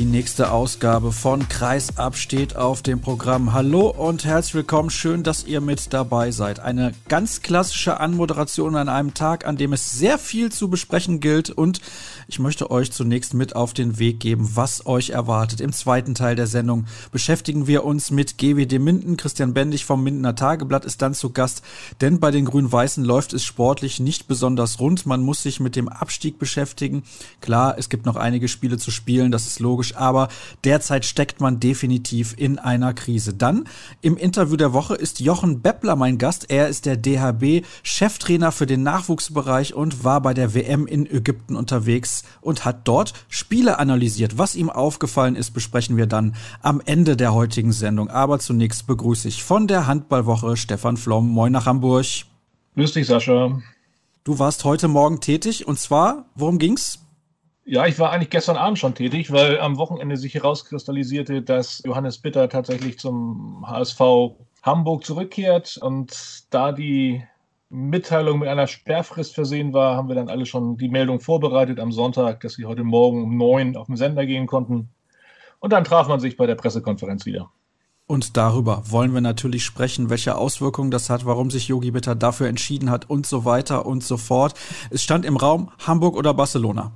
Die nächste Ausgabe von Kreisab steht auf dem Programm. Hallo und herzlich willkommen. Schön, dass ihr mit dabei seid. Eine ganz klassische Anmoderation an einem Tag, an dem es sehr viel zu besprechen gilt. Und ich möchte euch zunächst mit auf den Weg geben, was euch erwartet. Im zweiten Teil der Sendung beschäftigen wir uns mit GWD Minden. Christian Bendig vom Mindener Tageblatt ist dann zu Gast. Denn bei den Grün-Weißen läuft es sportlich nicht besonders rund. Man muss sich mit dem Abstieg beschäftigen. Klar, es gibt noch einige Spiele zu spielen. Das ist logisch aber derzeit steckt man definitiv in einer Krise. Dann im Interview der Woche ist Jochen Beppler mein Gast. Er ist der DHB Cheftrainer für den Nachwuchsbereich und war bei der WM in Ägypten unterwegs und hat dort Spiele analysiert. Was ihm aufgefallen ist, besprechen wir dann am Ende der heutigen Sendung. Aber zunächst begrüße ich von der Handballwoche Stefan Flom. Moin nach Hamburg. Grüß dich, Sascha. Du warst heute Morgen tätig und zwar, worum ging's? Ja, ich war eigentlich gestern Abend schon tätig, weil am Wochenende sich herauskristallisierte, dass Johannes Bitter tatsächlich zum HSV Hamburg zurückkehrt. Und da die Mitteilung mit einer Sperrfrist versehen war, haben wir dann alle schon die Meldung vorbereitet am Sonntag, dass sie heute Morgen um neun auf den Sender gehen konnten. Und dann traf man sich bei der Pressekonferenz wieder. Und darüber wollen wir natürlich sprechen, welche Auswirkungen das hat, warum sich Yogi Bitter dafür entschieden hat und so weiter und so fort. Es stand im Raum Hamburg oder Barcelona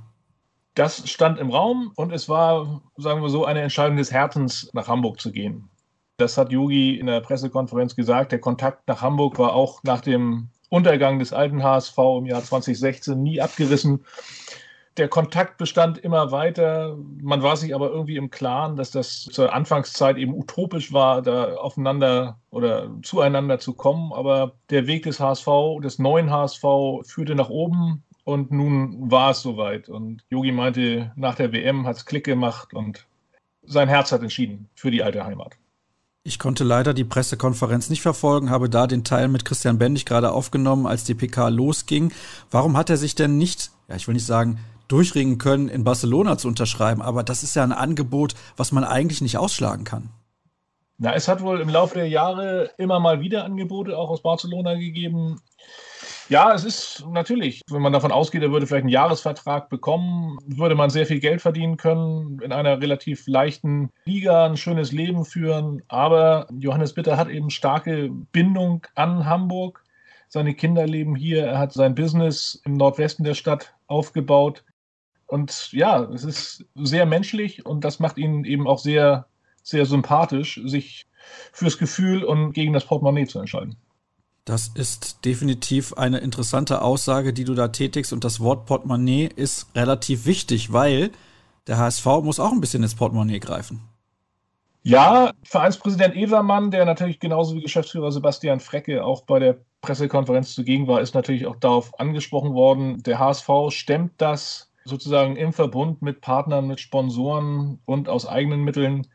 das stand im Raum und es war, sagen wir so, eine Entscheidung des Herzens, nach Hamburg zu gehen. Das hat Yogi in der Pressekonferenz gesagt. Der Kontakt nach Hamburg war auch nach dem Untergang des alten HSV im Jahr 2016 nie abgerissen. Der Kontakt bestand immer weiter. Man war sich aber irgendwie im Klaren, dass das zur Anfangszeit eben utopisch war, da aufeinander oder zueinander zu kommen. Aber der Weg des HSV, des neuen HSV, führte nach oben. Und nun war es soweit. Und Yogi meinte, nach der WM hat es Klick gemacht und sein Herz hat entschieden für die alte Heimat. Ich konnte leider die Pressekonferenz nicht verfolgen, habe da den Teil mit Christian Bendig gerade aufgenommen, als die PK losging. Warum hat er sich denn nicht, ja, ich will nicht sagen, durchringen können, in Barcelona zu unterschreiben? Aber das ist ja ein Angebot, was man eigentlich nicht ausschlagen kann. Na, es hat wohl im Laufe der Jahre immer mal wieder Angebote auch aus Barcelona gegeben. Ja, es ist natürlich, wenn man davon ausgeht, er würde vielleicht einen Jahresvertrag bekommen, würde man sehr viel Geld verdienen können, in einer relativ leichten Liga ein schönes Leben führen. Aber Johannes Bitter hat eben starke Bindung an Hamburg. Seine Kinder leben hier, er hat sein Business im Nordwesten der Stadt aufgebaut. Und ja, es ist sehr menschlich und das macht ihn eben auch sehr, sehr sympathisch, sich fürs Gefühl und gegen das Portemonnaie zu entscheiden. Das ist definitiv eine interessante Aussage, die du da tätigst. Und das Wort Portemonnaie ist relativ wichtig, weil der HSV muss auch ein bisschen ins Portemonnaie greifen. Ja, Vereinspräsident Evermann, der natürlich genauso wie Geschäftsführer Sebastian Frecke auch bei der Pressekonferenz zugegen war, ist natürlich auch darauf angesprochen worden. Der HSV stemmt das sozusagen im Verbund mit Partnern, mit Sponsoren und aus eigenen Mitteln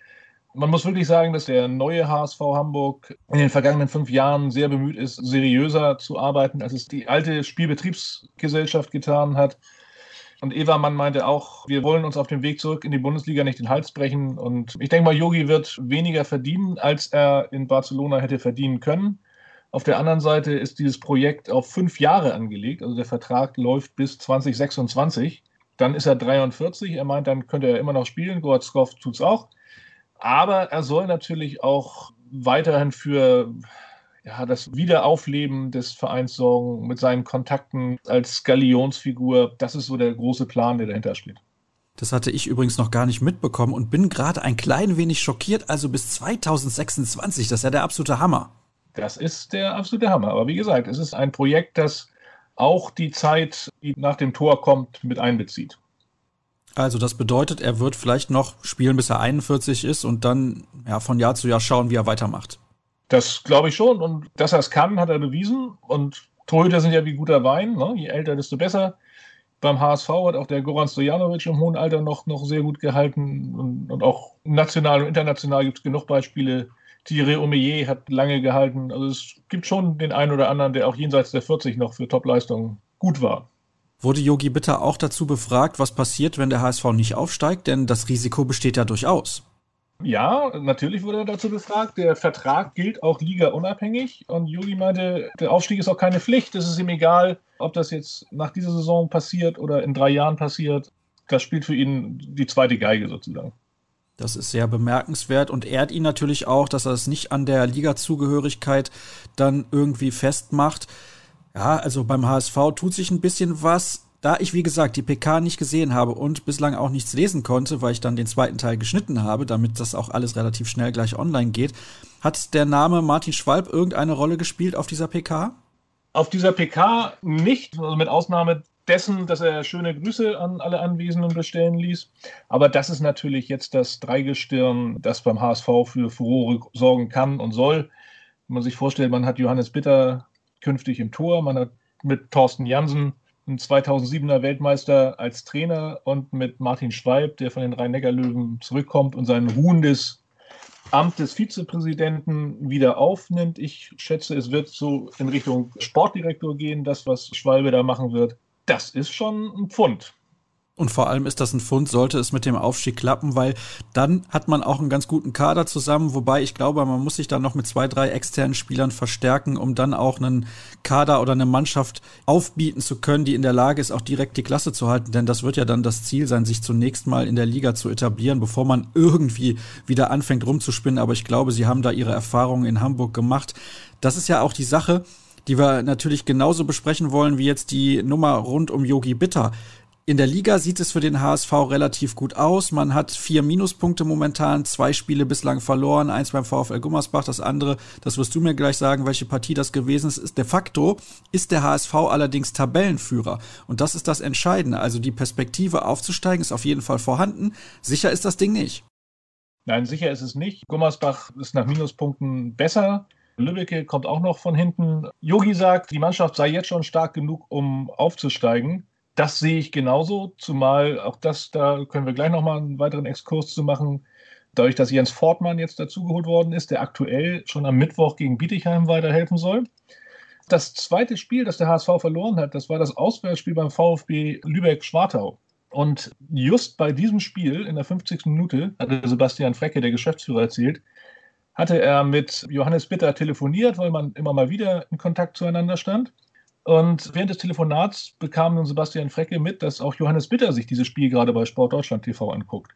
man muss wirklich sagen, dass der neue HSV Hamburg in den vergangenen fünf Jahren sehr bemüht ist, seriöser zu arbeiten, als es die alte Spielbetriebsgesellschaft getan hat. Und Eva Mann meinte auch, wir wollen uns auf dem Weg zurück in die Bundesliga nicht den Hals brechen. Und ich denke mal, Yogi wird weniger verdienen, als er in Barcelona hätte verdienen können. Auf der anderen Seite ist dieses Projekt auf fünf Jahre angelegt. Also der Vertrag läuft bis 2026. Dann ist er 43. Er meint, dann könnte er immer noch spielen. Goretzkov tut es auch. Aber er soll natürlich auch weiterhin für ja, das Wiederaufleben des Vereins sorgen, mit seinen Kontakten als Galionsfigur. Das ist so der große Plan, der dahinter steht. Das hatte ich übrigens noch gar nicht mitbekommen und bin gerade ein klein wenig schockiert. Also bis 2026, das ist ja der absolute Hammer. Das ist der absolute Hammer. Aber wie gesagt, es ist ein Projekt, das auch die Zeit, die nach dem Tor kommt, mit einbezieht. Also das bedeutet, er wird vielleicht noch spielen, bis er 41 ist und dann ja, von Jahr zu Jahr schauen, wie er weitermacht. Das glaube ich schon. Und dass er es kann, hat er bewiesen. Und Torhüter sind ja wie guter Wein. Ne? Je älter, desto besser. Beim HSV hat auch der Goran Stojanovic im hohen Alter noch, noch sehr gut gehalten. Und, und auch national und international gibt es genug Beispiele. Thierry Omeyer hat lange gehalten. Also es gibt schon den einen oder anderen, der auch jenseits der 40 noch für Topleistungen gut war. Wurde Yogi Bitter auch dazu befragt, was passiert, wenn der HSV nicht aufsteigt? Denn das Risiko besteht ja durchaus. Ja, natürlich wurde er dazu befragt. Der Vertrag gilt auch ligaunabhängig. Und Yogi meinte, der Aufstieg ist auch keine Pflicht. Es ist ihm egal, ob das jetzt nach dieser Saison passiert oder in drei Jahren passiert. Das spielt für ihn die zweite Geige sozusagen. Das ist sehr bemerkenswert und ehrt ihn natürlich auch, dass er es nicht an der Liga-Zugehörigkeit dann irgendwie festmacht. Ja, also beim HSV tut sich ein bisschen was. Da ich, wie gesagt, die PK nicht gesehen habe und bislang auch nichts lesen konnte, weil ich dann den zweiten Teil geschnitten habe, damit das auch alles relativ schnell gleich online geht, hat der Name Martin Schwalb irgendeine Rolle gespielt auf dieser PK? Auf dieser PK nicht, also mit Ausnahme dessen, dass er schöne Grüße an alle Anwesenden bestellen ließ. Aber das ist natürlich jetzt das Dreigestirn, das beim HSV für Furore sorgen kann und soll. Wenn man sich vorstellt, man hat Johannes Bitter künftig im Tor, man hat mit Thorsten Jansen einen 2007er Weltmeister als Trainer und mit Martin Schweib, der von den Rhein-Neckar-Löwen zurückkommt und sein ruhendes Amt des Vizepräsidenten wieder aufnimmt. Ich schätze, es wird so in Richtung Sportdirektor gehen, das, was Schwalbe da machen wird das ist schon ein Pfund. Und vor allem ist das ein Fund, sollte es mit dem Aufstieg klappen, weil dann hat man auch einen ganz guten Kader zusammen, wobei ich glaube, man muss sich dann noch mit zwei, drei externen Spielern verstärken, um dann auch einen Kader oder eine Mannschaft aufbieten zu können, die in der Lage ist, auch direkt die Klasse zu halten. Denn das wird ja dann das Ziel sein, sich zunächst mal in der Liga zu etablieren, bevor man irgendwie wieder anfängt rumzuspinnen. Aber ich glaube, sie haben da ihre Erfahrungen in Hamburg gemacht. Das ist ja auch die Sache die wir natürlich genauso besprechen wollen wie jetzt die Nummer rund um Yogi Bitter. In der Liga sieht es für den HSV relativ gut aus. Man hat vier Minuspunkte momentan, zwei Spiele bislang verloren, eins beim VfL Gummersbach, das andere, das wirst du mir gleich sagen, welche Partie das gewesen ist. de facto ist der HSV allerdings Tabellenführer. Und das ist das Entscheidende. Also die Perspektive aufzusteigen ist auf jeden Fall vorhanden. Sicher ist das Ding nicht. Nein, sicher ist es nicht. Gummersbach ist nach Minuspunkten besser. Lübbecke kommt auch noch von hinten. Yogi sagt, die Mannschaft sei jetzt schon stark genug, um aufzusteigen. Das sehe ich genauso, zumal auch das, da können wir gleich nochmal einen weiteren Exkurs zu machen. Dadurch, dass Jens Fortmann jetzt dazugeholt worden ist, der aktuell schon am Mittwoch gegen Bietigheim weiterhelfen soll. Das zweite Spiel, das der HSV verloren hat, das war das Auswärtsspiel beim VfB Lübeck-Schwartau. Und just bei diesem Spiel in der 50. Minute hatte Sebastian Frecke, der Geschäftsführer, erzählt, hatte er mit Johannes Bitter telefoniert, weil man immer mal wieder in Kontakt zueinander stand. Und während des Telefonats bekam nun Sebastian Frecke mit, dass auch Johannes Bitter sich dieses Spiel gerade bei Sport Deutschland TV anguckt.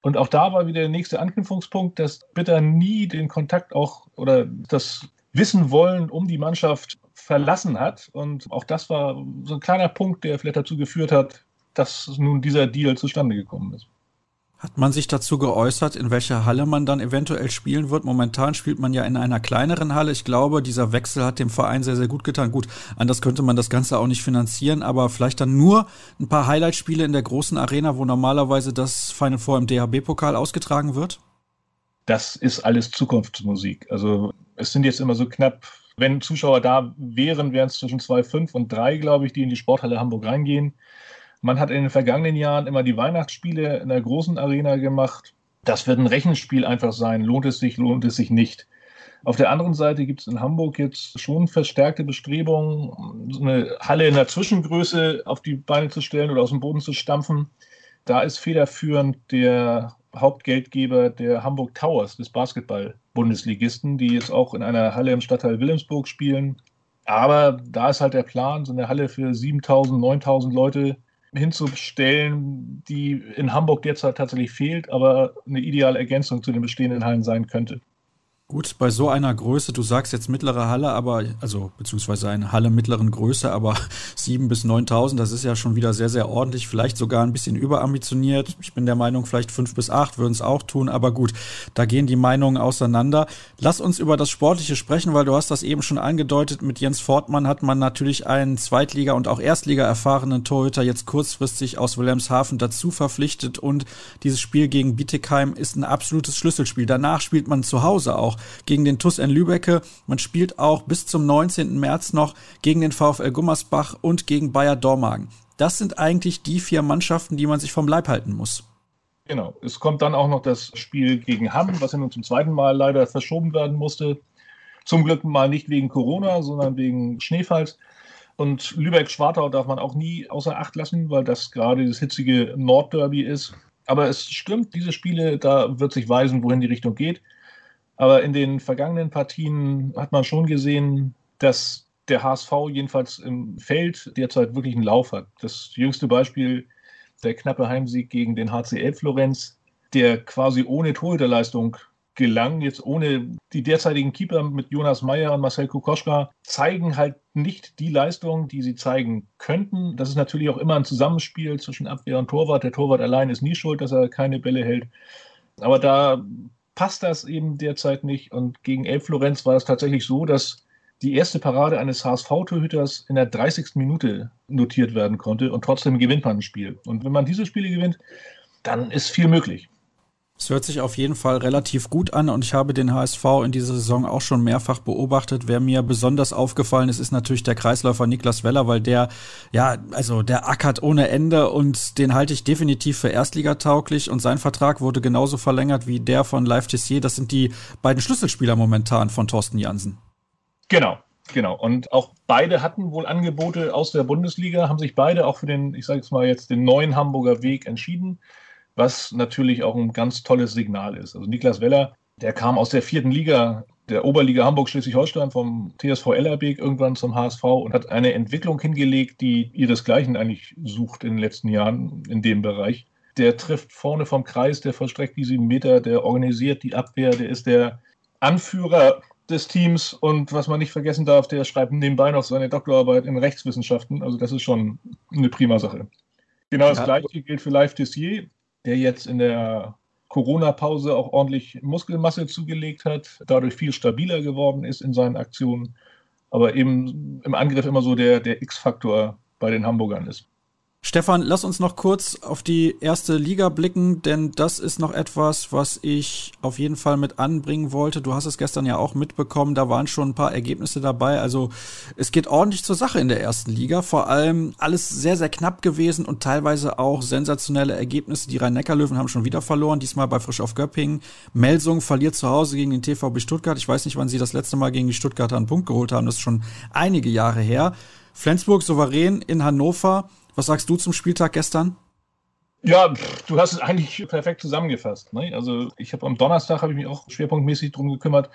Und auch da war wieder der nächste Anknüpfungspunkt, dass Bitter nie den Kontakt auch oder das Wissen wollen um die Mannschaft verlassen hat. Und auch das war so ein kleiner Punkt, der vielleicht dazu geführt hat, dass nun dieser Deal zustande gekommen ist. Hat man sich dazu geäußert, in welcher Halle man dann eventuell spielen wird? Momentan spielt man ja in einer kleineren Halle. Ich glaube, dieser Wechsel hat dem Verein sehr, sehr gut getan. Gut, anders könnte man das Ganze auch nicht finanzieren, aber vielleicht dann nur ein paar Highlight-Spiele in der großen Arena, wo normalerweise das Final Four im DHB-Pokal ausgetragen wird? Das ist alles Zukunftsmusik. Also es sind jetzt immer so knapp, wenn Zuschauer da wären, wären es zwischen 2,5 und 3, glaube ich, die in die Sporthalle Hamburg reingehen. Man hat in den vergangenen Jahren immer die Weihnachtsspiele in der großen Arena gemacht. Das wird ein Rechenspiel einfach sein. Lohnt es sich, lohnt es sich nicht. Auf der anderen Seite gibt es in Hamburg jetzt schon verstärkte Bestrebungen, so eine Halle in der Zwischengröße auf die Beine zu stellen oder aus dem Boden zu stampfen. Da ist federführend der Hauptgeldgeber der Hamburg Towers, des Basketball-Bundesligisten, die jetzt auch in einer Halle im Stadtteil Wilhelmsburg spielen. Aber da ist halt der Plan, so eine Halle für 7000, 9000 Leute hinzustellen, die in Hamburg derzeit tatsächlich fehlt, aber eine ideale Ergänzung zu den bestehenden Hallen sein könnte. Gut, bei so einer Größe, du sagst jetzt mittlere Halle, aber, also, beziehungsweise eine Halle mittleren Größe, aber sieben bis neuntausend, das ist ja schon wieder sehr, sehr ordentlich, vielleicht sogar ein bisschen überambitioniert. Ich bin der Meinung, vielleicht fünf bis acht würden es auch tun, aber gut, da gehen die Meinungen auseinander. Lass uns über das Sportliche sprechen, weil du hast das eben schon angedeutet. Mit Jens Fortmann hat man natürlich einen Zweitliga- und auch Erstliga erfahrenen Torhüter jetzt kurzfristig aus Wilhelmshaven dazu verpflichtet und dieses Spiel gegen Bietigheim ist ein absolutes Schlüsselspiel. Danach spielt man zu Hause auch gegen den TuS in Lübecke. Man spielt auch bis zum 19. März noch gegen den VfL Gummersbach und gegen Bayer Dormagen. Das sind eigentlich die vier Mannschaften, die man sich vom Leib halten muss. Genau. Es kommt dann auch noch das Spiel gegen Hamm, was ja nun zum zweiten Mal leider verschoben werden musste. Zum Glück mal nicht wegen Corona, sondern wegen Schneefalls. Und Lübeck-Schwartau darf man auch nie außer Acht lassen, weil das gerade das hitzige Nordderby ist. Aber es stimmt, diese Spiele, da wird sich weisen, wohin die Richtung geht. Aber in den vergangenen Partien hat man schon gesehen, dass der HSV jedenfalls im Feld derzeit wirklich einen Lauf hat. Das jüngste Beispiel, der knappe Heimsieg gegen den HCL Florenz, der quasi ohne Torhüterleistung gelang, jetzt ohne die derzeitigen Keeper mit Jonas Meyer und Marcel Kukoschka, zeigen halt nicht die Leistung, die sie zeigen könnten. Das ist natürlich auch immer ein Zusammenspiel zwischen Abwehr und Torwart. Der Torwart allein ist nie schuld, dass er keine Bälle hält. Aber da passt das eben derzeit nicht. Und gegen Elf Florenz war es tatsächlich so, dass die erste Parade eines HSV-Torhüters in der 30. Minute notiert werden konnte und trotzdem gewinnt man ein Spiel. Und wenn man diese Spiele gewinnt, dann ist viel möglich. Es hört sich auf jeden Fall relativ gut an und ich habe den HSV in dieser Saison auch schon mehrfach beobachtet. Wer mir besonders aufgefallen ist, ist natürlich der Kreisläufer Niklas Weller, weil der, ja, also der ackert ohne Ende und den halte ich definitiv für erstligatauglich und sein Vertrag wurde genauso verlängert wie der von Live Tissier. Das sind die beiden Schlüsselspieler momentan von Thorsten Jansen. Genau, genau. Und auch beide hatten wohl Angebote aus der Bundesliga, haben sich beide auch für den, ich sage jetzt mal jetzt, den neuen Hamburger Weg entschieden was natürlich auch ein ganz tolles Signal ist. Also Niklas Weller, der kam aus der vierten Liga, der Oberliga Hamburg-Schleswig-Holstein vom TSV Ellerbeek irgendwann zum HSV und hat eine Entwicklung hingelegt, die ihresgleichen eigentlich sucht in den letzten Jahren in dem Bereich. Der trifft vorne vom Kreis, der vollstreckt die sieben Meter, der organisiert die Abwehr, der ist der Anführer des Teams und was man nicht vergessen darf, der schreibt nebenbei noch seine Doktorarbeit in Rechtswissenschaften. Also das ist schon eine prima Sache. Genau das ja. gleiche gilt für Live Tissier der jetzt in der Corona-Pause auch ordentlich Muskelmasse zugelegt hat, dadurch viel stabiler geworden ist in seinen Aktionen, aber eben im Angriff immer so der, der X-Faktor bei den Hamburgern ist. Stefan, lass uns noch kurz auf die erste Liga blicken, denn das ist noch etwas, was ich auf jeden Fall mit anbringen wollte. Du hast es gestern ja auch mitbekommen, da waren schon ein paar Ergebnisse dabei. Also es geht ordentlich zur Sache in der ersten Liga. Vor allem alles sehr, sehr knapp gewesen und teilweise auch sensationelle Ergebnisse. Die Rhein-Neckar-Löwen haben schon wieder verloren, diesmal bei Frisch auf Göppingen. Melsung verliert zu Hause gegen den TVB Stuttgart. Ich weiß nicht, wann sie das letzte Mal gegen die Stuttgarter einen Punkt geholt haben. Das ist schon einige Jahre her. Flensburg souverän in Hannover. Was sagst du zum Spieltag gestern? Ja, du hast es eigentlich perfekt zusammengefasst. Ne? Also ich habe am Donnerstag habe ich mich auch schwerpunktmäßig darum gekümmert,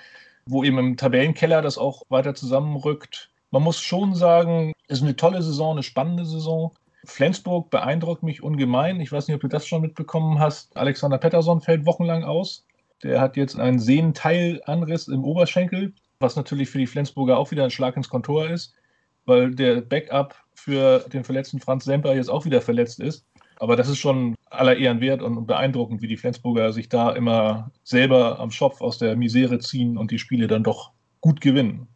wo eben im Tabellenkeller das auch weiter zusammenrückt. Man muss schon sagen, es ist eine tolle Saison, eine spannende Saison. Flensburg beeindruckt mich ungemein. Ich weiß nicht, ob du das schon mitbekommen hast. Alexander Pettersson fällt wochenlang aus. Der hat jetzt einen Sehnenteilanriss im Oberschenkel, was natürlich für die Flensburger auch wieder ein Schlag ins Kontor ist weil der Backup für den verletzten Franz Semper jetzt auch wieder verletzt ist. Aber das ist schon aller Ehren wert und beeindruckend, wie die Flensburger sich da immer selber am Schopf aus der Misere ziehen und die Spiele dann doch gut gewinnen.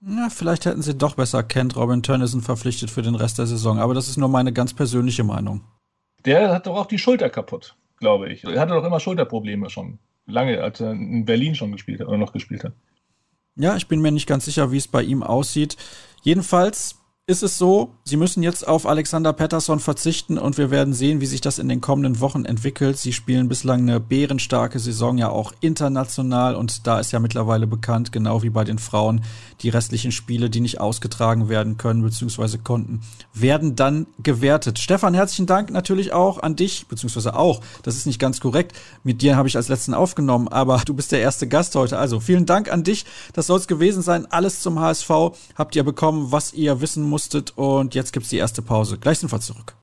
Ja, vielleicht hätten sie doch besser Kent Robin Turnison verpflichtet für den Rest der Saison, aber das ist nur meine ganz persönliche Meinung. Der hat doch auch die Schulter kaputt, glaube ich. Er hatte doch immer Schulterprobleme schon. Lange, als er in Berlin schon gespielt hat oder noch gespielt hat. Ja, ich bin mir nicht ganz sicher, wie es bei ihm aussieht. Jedenfalls ist es so, sie müssen jetzt auf Alexander Patterson verzichten und wir werden sehen, wie sich das in den kommenden Wochen entwickelt. Sie spielen bislang eine bärenstarke Saison ja auch international und da ist ja mittlerweile bekannt, genau wie bei den Frauen, die restlichen Spiele, die nicht ausgetragen werden können bzw. konnten, werden dann gewertet. Stefan, herzlichen Dank natürlich auch an dich, beziehungsweise auch, das ist nicht ganz korrekt, mit dir habe ich als letzten aufgenommen, aber du bist der erste Gast heute. Also vielen Dank an dich, das soll es gewesen sein. Alles zum HSV habt ihr bekommen, was ihr wissen müsst musstet und jetzt gibt es die erste Pause. Gleich sind wir zurück.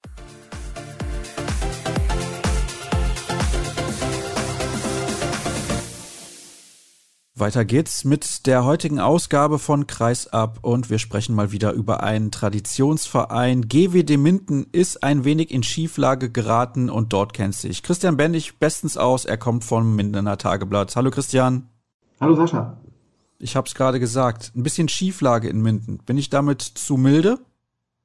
Weiter geht's mit der heutigen Ausgabe von Kreisab und wir sprechen mal wieder über einen Traditionsverein. GWD Minden ist ein wenig in Schieflage geraten und dort kennt sich Christian Bendig bestens aus. Er kommt vom Mindener Tageblatt. Hallo Christian. Hallo Sascha. Ich habe es gerade gesagt, ein bisschen Schieflage in Minden. Bin ich damit zu milde?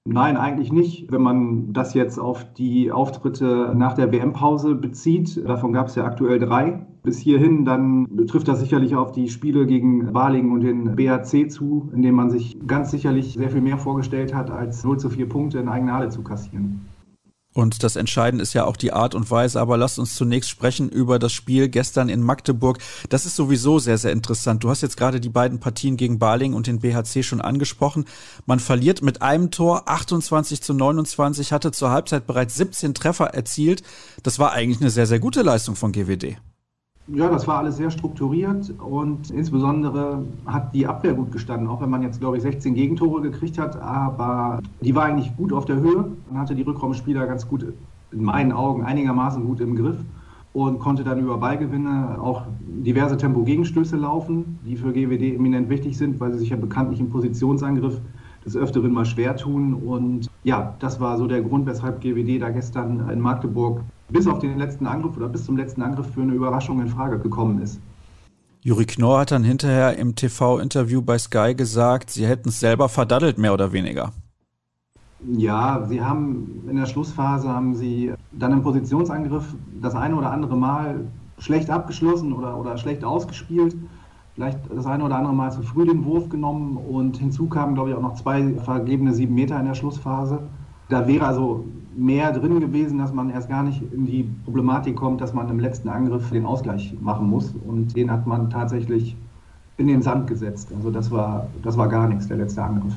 Nein, eigentlich nicht. Wenn man das jetzt auf die Auftritte nach der WM-Pause bezieht, davon gab es ja aktuell drei bis hierhin, dann trifft das sicherlich auf die Spiele gegen Balingen und den BAC zu, in denen man sich ganz sicherlich sehr viel mehr vorgestellt hat, als 0 zu 4 Punkte in eigener Halle zu kassieren. Und das Entscheidende ist ja auch die Art und Weise. Aber lasst uns zunächst sprechen über das Spiel gestern in Magdeburg. Das ist sowieso sehr, sehr interessant. Du hast jetzt gerade die beiden Partien gegen Baling und den BHC schon angesprochen. Man verliert mit einem Tor 28 zu 29, hatte zur Halbzeit bereits 17 Treffer erzielt. Das war eigentlich eine sehr, sehr gute Leistung von GWD. Ja, das war alles sehr strukturiert und insbesondere hat die Abwehr gut gestanden, auch wenn man jetzt, glaube ich, 16 Gegentore gekriegt hat, aber die war eigentlich gut auf der Höhe. Man hatte die Rückraumspieler ganz gut, in meinen Augen, einigermaßen gut im Griff und konnte dann über Ballgewinne auch diverse Tempo-Gegenstöße laufen, die für GWD eminent wichtig sind, weil sie sich ja bekanntlich im Positionsangriff des Öfteren mal schwer tun. Und ja, das war so der Grund, weshalb GWD da gestern in Magdeburg bis auf den letzten Angriff oder bis zum letzten Angriff für eine Überraschung in Frage gekommen ist. Juri Knorr hat dann hinterher im TV-Interview bei Sky gesagt, sie hätten es selber verdaddelt, mehr oder weniger. Ja, sie haben in der Schlussphase haben sie dann im Positionsangriff das eine oder andere Mal schlecht abgeschlossen oder, oder schlecht ausgespielt. Vielleicht das eine oder andere Mal zu früh den Wurf genommen und hinzu kamen, glaube ich, auch noch zwei vergebene sieben Meter in der Schlussphase. Da wäre also mehr drin gewesen, dass man erst gar nicht in die Problematik kommt, dass man im letzten Angriff den Ausgleich machen muss. Und den hat man tatsächlich in den Sand gesetzt. Also das war, das war gar nichts, der letzte Angriff.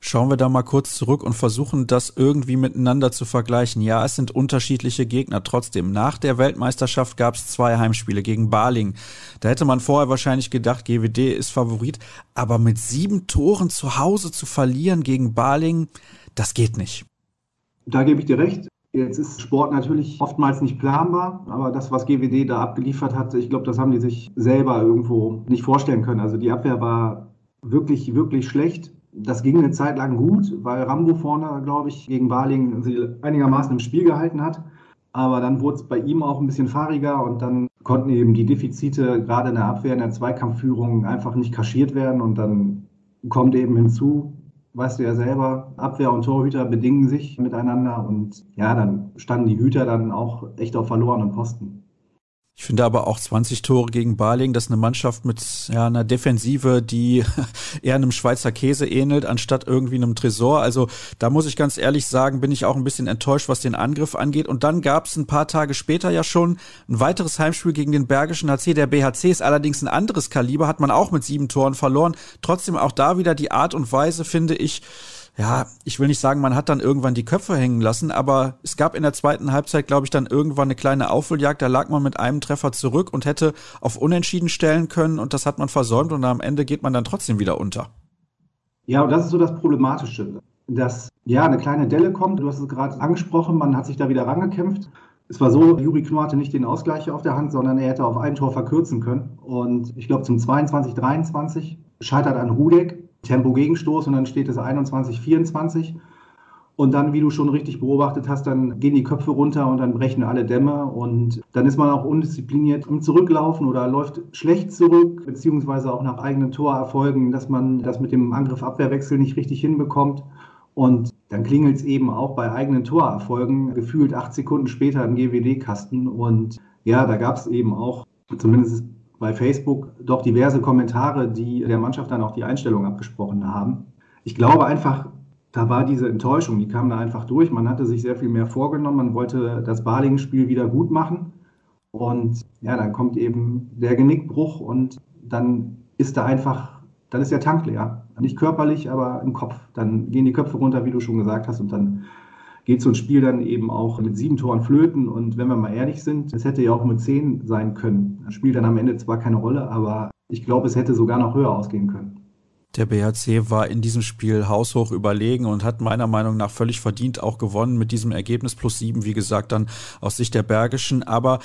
Schauen wir da mal kurz zurück und versuchen das irgendwie miteinander zu vergleichen. Ja, es sind unterschiedliche Gegner. Trotzdem, nach der Weltmeisterschaft gab es zwei Heimspiele gegen Baling. Da hätte man vorher wahrscheinlich gedacht, GWD ist Favorit. Aber mit sieben Toren zu Hause zu verlieren gegen Baling, das geht nicht. Da gebe ich dir recht. Jetzt ist Sport natürlich oftmals nicht planbar, aber das, was GWD da abgeliefert hat, ich glaube, das haben die sich selber irgendwo nicht vorstellen können. Also die Abwehr war wirklich, wirklich schlecht. Das ging eine Zeit lang gut, weil Rambo vorne, glaube ich, gegen Baling sie einigermaßen im Spiel gehalten hat. Aber dann wurde es bei ihm auch ein bisschen fahriger und dann konnten eben die Defizite gerade in der Abwehr, in der Zweikampfführung einfach nicht kaschiert werden. Und dann kommt eben hinzu, weißt du ja selber, Abwehr und Torhüter bedingen sich miteinander und ja, dann standen die Hüter dann auch echt auf verlorenen Posten. Ich finde aber auch 20 Tore gegen Baling, das ist eine Mannschaft mit ja, einer Defensive, die eher einem Schweizer Käse ähnelt, anstatt irgendwie einem Tresor. Also da muss ich ganz ehrlich sagen, bin ich auch ein bisschen enttäuscht, was den Angriff angeht. Und dann gab es ein paar Tage später ja schon ein weiteres Heimspiel gegen den Bergischen HC. Der BHC ist allerdings ein anderes Kaliber, hat man auch mit sieben Toren verloren. Trotzdem auch da wieder die Art und Weise, finde ich, ja, ich will nicht sagen, man hat dann irgendwann die Köpfe hängen lassen, aber es gab in der zweiten Halbzeit, glaube ich, dann irgendwann eine kleine Aufholjagd. Da lag man mit einem Treffer zurück und hätte auf Unentschieden stellen können und das hat man versäumt und am Ende geht man dann trotzdem wieder unter. Ja, und das ist so das Problematische, dass ja eine kleine Delle kommt. Du hast es gerade angesprochen, man hat sich da wieder rangekämpft. Es war so, Juri Knorr hatte nicht den Ausgleich auf der Hand, sondern er hätte auf ein Tor verkürzen können. Und ich glaube, zum 22, 23 scheitert an Rudek Tempo-Gegenstoß und dann steht es 21, 24. Und dann, wie du schon richtig beobachtet hast, dann gehen die Köpfe runter und dann brechen alle Dämme und dann ist man auch undiszipliniert im Zurücklaufen oder läuft schlecht zurück, beziehungsweise auch nach eigenen Torerfolgen, dass man das mit dem Angriff-Abwehrwechsel nicht richtig hinbekommt. Und dann klingelt es eben auch bei eigenen Torerfolgen gefühlt acht Sekunden später im GWD-Kasten. Und ja, da gab es eben auch, zumindest bei Facebook doch diverse Kommentare, die der Mannschaft dann auch die Einstellung abgesprochen haben. Ich glaube einfach, da war diese Enttäuschung, die kam da einfach durch. Man hatte sich sehr viel mehr vorgenommen, man wollte das Balingen-Spiel wieder gut machen. Und ja, dann kommt eben der Genickbruch und dann ist da einfach, dann ist der Tank leer. Nicht körperlich, aber im Kopf. Dann gehen die Köpfe runter, wie du schon gesagt hast, und dann geht so ein Spiel dann eben auch mit sieben Toren flöten. Und wenn wir mal ehrlich sind, es hätte ja auch mit zehn sein können. Das spielt dann am Ende zwar keine Rolle, aber ich glaube, es hätte sogar noch höher ausgehen können. Der BHC war in diesem Spiel haushoch überlegen und hat meiner Meinung nach völlig verdient auch gewonnen mit diesem Ergebnis plus sieben, wie gesagt, dann aus Sicht der Bergischen. Aber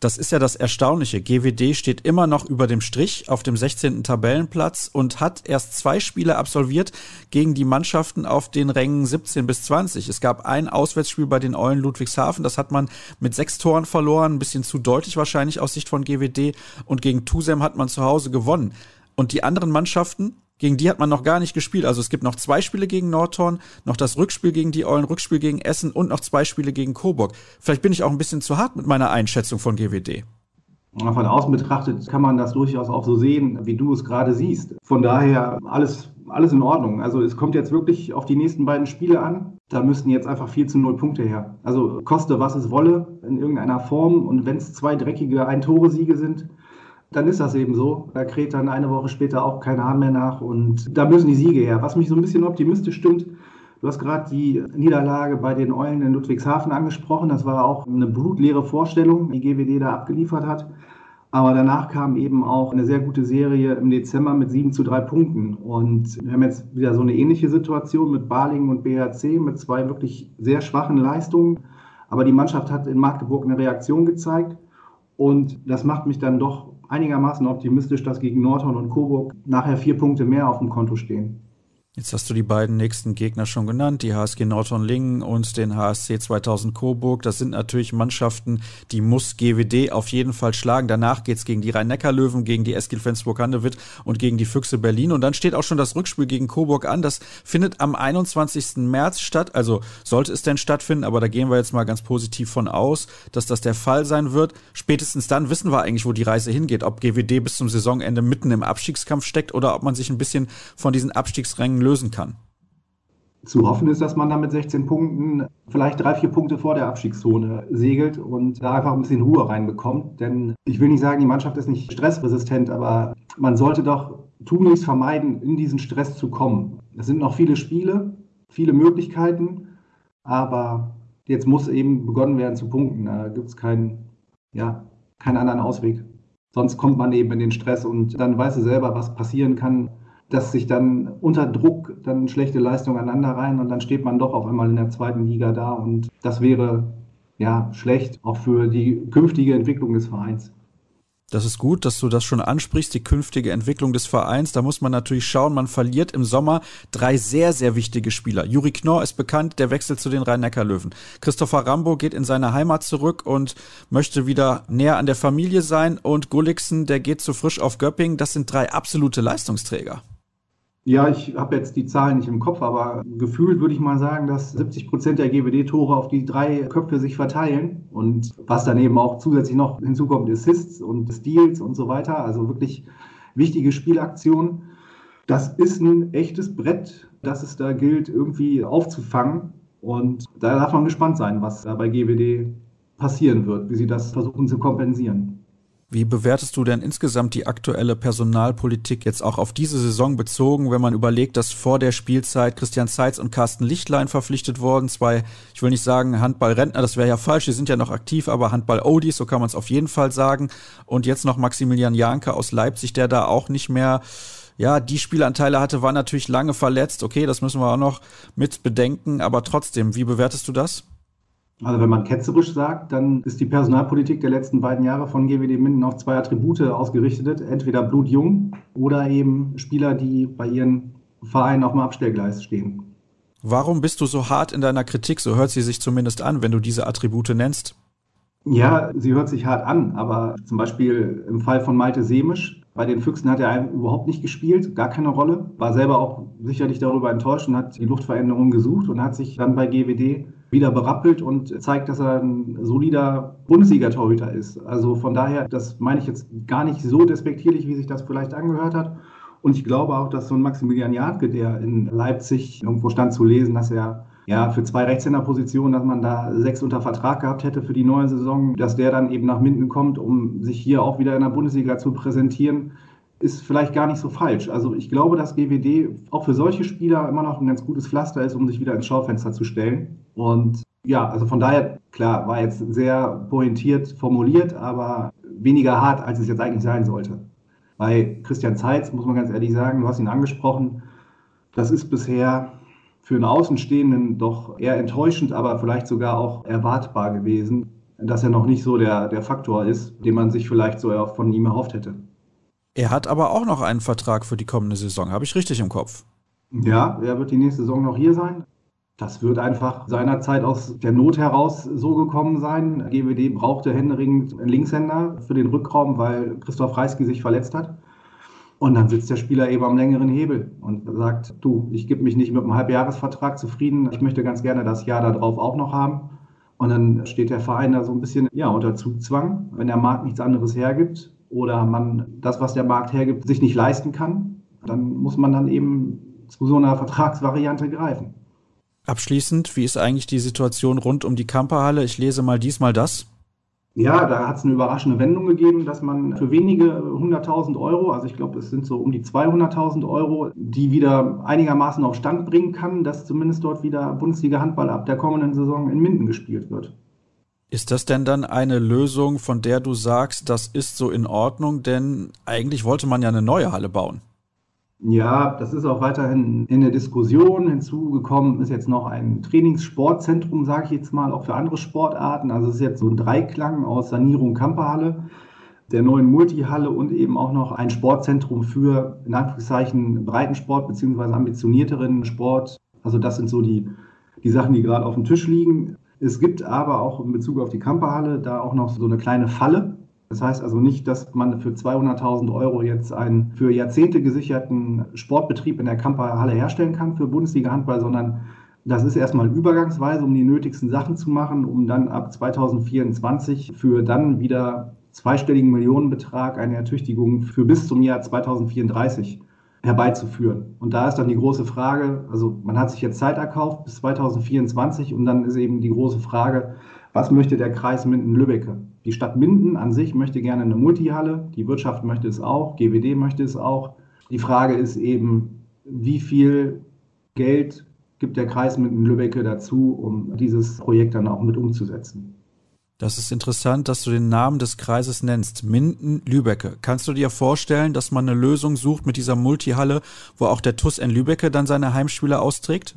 das ist ja das Erstaunliche. GWD steht immer noch über dem Strich auf dem 16. Tabellenplatz und hat erst zwei Spiele absolviert gegen die Mannschaften auf den Rängen 17 bis 20. Es gab ein Auswärtsspiel bei den Eulen Ludwigshafen, das hat man mit sechs Toren verloren, ein bisschen zu deutlich wahrscheinlich aus Sicht von GWD und gegen Tusem hat man zu Hause gewonnen. Und die anderen Mannschaften, gegen die hat man noch gar nicht gespielt. Also es gibt noch zwei Spiele gegen Nordhorn, noch das Rückspiel gegen die Eulen, Rückspiel gegen Essen und noch zwei Spiele gegen Coburg. Vielleicht bin ich auch ein bisschen zu hart mit meiner Einschätzung von GWD. Von außen betrachtet kann man das durchaus auch so sehen, wie du es gerade siehst. Von daher alles alles in Ordnung. Also es kommt jetzt wirklich auf die nächsten beiden Spiele an. Da müssten jetzt einfach 4 zu 0 Punkte her. Also koste, was es wolle, in irgendeiner Form. Und wenn es zwei dreckige Ein-Tore-Siege sind, dann ist das eben so. Da kräht dann eine Woche später auch kein Hahn mehr nach. Und da müssen die Siege her. Was mich so ein bisschen optimistisch stimmt, Du hast gerade die Niederlage bei den Eulen in Ludwigshafen angesprochen. Das war auch eine blutleere Vorstellung, die GWD da abgeliefert hat. Aber danach kam eben auch eine sehr gute Serie im Dezember mit 7 zu 3 Punkten. Und wir haben jetzt wieder so eine ähnliche Situation mit Balingen und BHC mit zwei wirklich sehr schwachen Leistungen. Aber die Mannschaft hat in Magdeburg eine Reaktion gezeigt. Und das macht mich dann doch einigermaßen optimistisch, dass gegen Nordhorn und Coburg nachher vier Punkte mehr auf dem Konto stehen. Jetzt hast du die beiden nächsten Gegner schon genannt, die HSG Nordhorn-Lingen und den HSC 2000 Coburg. Das sind natürlich Mannschaften, die muss GWD auf jeden Fall schlagen. Danach geht's gegen die Rhein-Neckar-Löwen, gegen die Eskil Flensburg-Handewitt und gegen die Füchse Berlin. Und dann steht auch schon das Rückspiel gegen Coburg an. Das findet am 21. März statt. Also sollte es denn stattfinden, aber da gehen wir jetzt mal ganz positiv von aus, dass das der Fall sein wird. Spätestens dann wissen wir eigentlich, wo die Reise hingeht. Ob GWD bis zum Saisonende mitten im Abstiegskampf steckt oder ob man sich ein bisschen von diesen Abstiegsrängen lösen kann. Zu hoffen ist, dass man dann mit 16 Punkten vielleicht drei, vier Punkte vor der Abstiegszone segelt und da einfach ein bisschen Ruhe reinbekommt. Denn ich will nicht sagen, die Mannschaft ist nicht stressresistent, aber man sollte doch tunlichst vermeiden, in diesen Stress zu kommen. Es sind noch viele Spiele, viele Möglichkeiten, aber jetzt muss eben begonnen werden zu punkten. Da gibt es keinen, ja, keinen anderen Ausweg. Sonst kommt man eben in den Stress und dann weiß du selber, was passieren kann dass sich dann unter Druck dann schlechte Leistungen aneinander rein und dann steht man doch auf einmal in der zweiten Liga da und das wäre ja schlecht auch für die künftige Entwicklung des Vereins. Das ist gut, dass du das schon ansprichst, die künftige Entwicklung des Vereins. Da muss man natürlich schauen, man verliert im Sommer drei sehr, sehr wichtige Spieler. Juri Knorr ist bekannt, der wechselt zu den Rhein-Neckar-Löwen. Christopher Rambo geht in seine Heimat zurück und möchte wieder näher an der Familie sein. Und Gulliksen, der geht zu frisch auf Göppingen. Das sind drei absolute Leistungsträger. Ja, ich habe jetzt die Zahlen nicht im Kopf, aber gefühlt würde ich mal sagen, dass 70 Prozent der GWD-Tore auf die drei Köpfe sich verteilen. Und was dann eben auch zusätzlich noch hinzukommt, Assists und Steals und so weiter. Also wirklich wichtige Spielaktionen. Das ist ein echtes Brett, das es da gilt, irgendwie aufzufangen. Und da darf man gespannt sein, was da bei GWD passieren wird, wie sie das versuchen zu kompensieren. Wie bewertest du denn insgesamt die aktuelle Personalpolitik jetzt auch auf diese Saison bezogen, wenn man überlegt, dass vor der Spielzeit Christian Seitz und Carsten Lichtlein verpflichtet wurden? Zwei, ich will nicht sagen Handball-Rentner, das wäre ja falsch, die sind ja noch aktiv, aber Handball-Odis, so kann man es auf jeden Fall sagen. Und jetzt noch Maximilian Janke aus Leipzig, der da auch nicht mehr ja, die Spielanteile hatte, war natürlich lange verletzt. Okay, das müssen wir auch noch mit bedenken, aber trotzdem, wie bewertest du das? Also wenn man ketzerisch sagt, dann ist die Personalpolitik der letzten beiden Jahre von GWD Minden auf zwei Attribute ausgerichtet. Entweder blutjung oder eben Spieler, die bei ihren Vereinen auf dem Abstellgleis stehen. Warum bist du so hart in deiner Kritik? So hört sie sich zumindest an, wenn du diese Attribute nennst. Ja, sie hört sich hart an, aber zum Beispiel im Fall von Malte Semisch, bei den Füchsen hat er überhaupt nicht gespielt, gar keine Rolle, war selber auch sicherlich darüber enttäuscht und hat die Luftveränderung gesucht und hat sich dann bei GWD wieder berappelt und zeigt, dass er ein solider Bundesliga-Torhüter ist. Also von daher, das meine ich jetzt gar nicht so despektierlich, wie sich das vielleicht angehört hat. Und ich glaube auch, dass so ein Maximilian Jadke, der in Leipzig irgendwo stand zu lesen, dass er ja für zwei Rechtshänderpositionen, dass man da sechs unter Vertrag gehabt hätte für die neue Saison, dass der dann eben nach Minden kommt, um sich hier auch wieder in der Bundesliga zu präsentieren ist vielleicht gar nicht so falsch. Also ich glaube, dass GWD auch für solche Spieler immer noch ein ganz gutes Pflaster ist, um sich wieder ins Schaufenster zu stellen. Und ja, also von daher, klar, war jetzt sehr pointiert formuliert, aber weniger hart, als es jetzt eigentlich sein sollte. Bei Christian Zeitz muss man ganz ehrlich sagen, du hast ihn angesprochen, das ist bisher für einen Außenstehenden doch eher enttäuschend, aber vielleicht sogar auch erwartbar gewesen, dass er noch nicht so der, der Faktor ist, den man sich vielleicht so von ihm erhofft hätte. Er hat aber auch noch einen Vertrag für die kommende Saison. Habe ich richtig im Kopf? Ja, er wird die nächste Saison noch hier sein. Das wird einfach seinerzeit aus der Not heraus so gekommen sein. GWD brauchte händeringend einen Linkshänder für den Rückraum, weil Christoph Reisky sich verletzt hat. Und dann sitzt der Spieler eben am längeren Hebel und sagt, du, ich gebe mich nicht mit einem Halbjahresvertrag zufrieden. Ich möchte ganz gerne das Jahr darauf auch noch haben. Und dann steht der Verein da so ein bisschen ja, unter Zugzwang, wenn der Markt nichts anderes hergibt oder man das, was der Markt hergibt, sich nicht leisten kann, dann muss man dann eben zu so einer Vertragsvariante greifen. Abschließend, wie ist eigentlich die Situation rund um die Kamperhalle? Ich lese mal diesmal das. Ja, da hat es eine überraschende Wendung gegeben, dass man für wenige 100.000 Euro, also ich glaube, es sind so um die 200.000 Euro, die wieder einigermaßen auf Stand bringen kann, dass zumindest dort wieder Bundesliga-Handball ab der kommenden Saison in Minden gespielt wird. Ist das denn dann eine Lösung, von der du sagst, das ist so in Ordnung? Denn eigentlich wollte man ja eine neue Halle bauen. Ja, das ist auch weiterhin in der Diskussion. Hinzugekommen ist jetzt noch ein Trainingssportzentrum, sage ich jetzt mal, auch für andere Sportarten. Also es ist jetzt so ein Dreiklang aus Sanierung Kamperhalle, der neuen Multihalle und eben auch noch ein Sportzentrum für, in Anführungszeichen, Breitensport bzw. ambitionierteren Sport. Also das sind so die, die Sachen, die gerade auf dem Tisch liegen. Es gibt aber auch in Bezug auf die Kamperhalle da auch noch so eine kleine Falle, das heißt also nicht, dass man für 200.000 Euro jetzt einen für Jahrzehnte gesicherten Sportbetrieb in der Kamperhalle herstellen kann für Bundesliga-Handball, sondern das ist erstmal übergangsweise, um die nötigsten Sachen zu machen, um dann ab 2024 für dann wieder zweistelligen Millionenbetrag eine Ertüchtigung für bis zum Jahr 2034 herbeizuführen. Und da ist dann die große Frage, also man hat sich jetzt Zeit erkauft bis 2024 und dann ist eben die große Frage, was möchte der Kreis Minden-Lübbecke? Die Stadt Minden an sich möchte gerne eine Multihalle, die Wirtschaft möchte es auch, GWD möchte es auch. Die Frage ist eben, wie viel Geld gibt der Kreis Minden-Lübbecke dazu, um dieses Projekt dann auch mit umzusetzen? Das ist interessant, dass du den Namen des Kreises nennst. Minden-Lübecke. Kannst du dir vorstellen, dass man eine Lösung sucht mit dieser Multihalle, wo auch der TUS in Lübecke dann seine Heimspiele austrägt?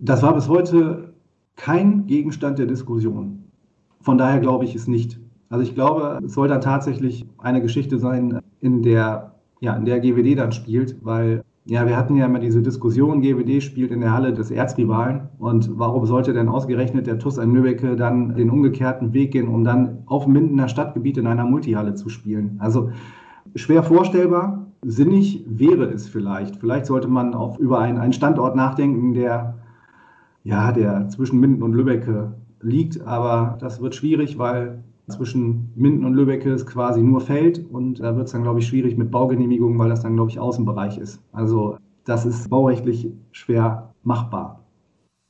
Das war bis heute kein Gegenstand der Diskussion. Von daher glaube ich es nicht. Also ich glaube, es soll dann tatsächlich eine Geschichte sein, in der, ja, in der GWD dann spielt, weil ja, wir hatten ja immer diese Diskussion, GWD spielt in der Halle des Erzrivalen und warum sollte denn ausgerechnet der TUS ein Nürnberg dann den umgekehrten Weg gehen, um dann auf Mindener Stadtgebiet in einer Multihalle zu spielen? Also schwer vorstellbar, sinnig wäre es vielleicht. Vielleicht sollte man auch über einen, einen Standort nachdenken, der ja, der zwischen Minden und Lübbecke liegt. Aber das wird schwierig, weil zwischen Minden und Lübbecke ist quasi nur Feld und da wird es dann, glaube ich, schwierig mit Baugenehmigungen, weil das dann, glaube ich, Außenbereich ist. Also das ist baurechtlich schwer machbar.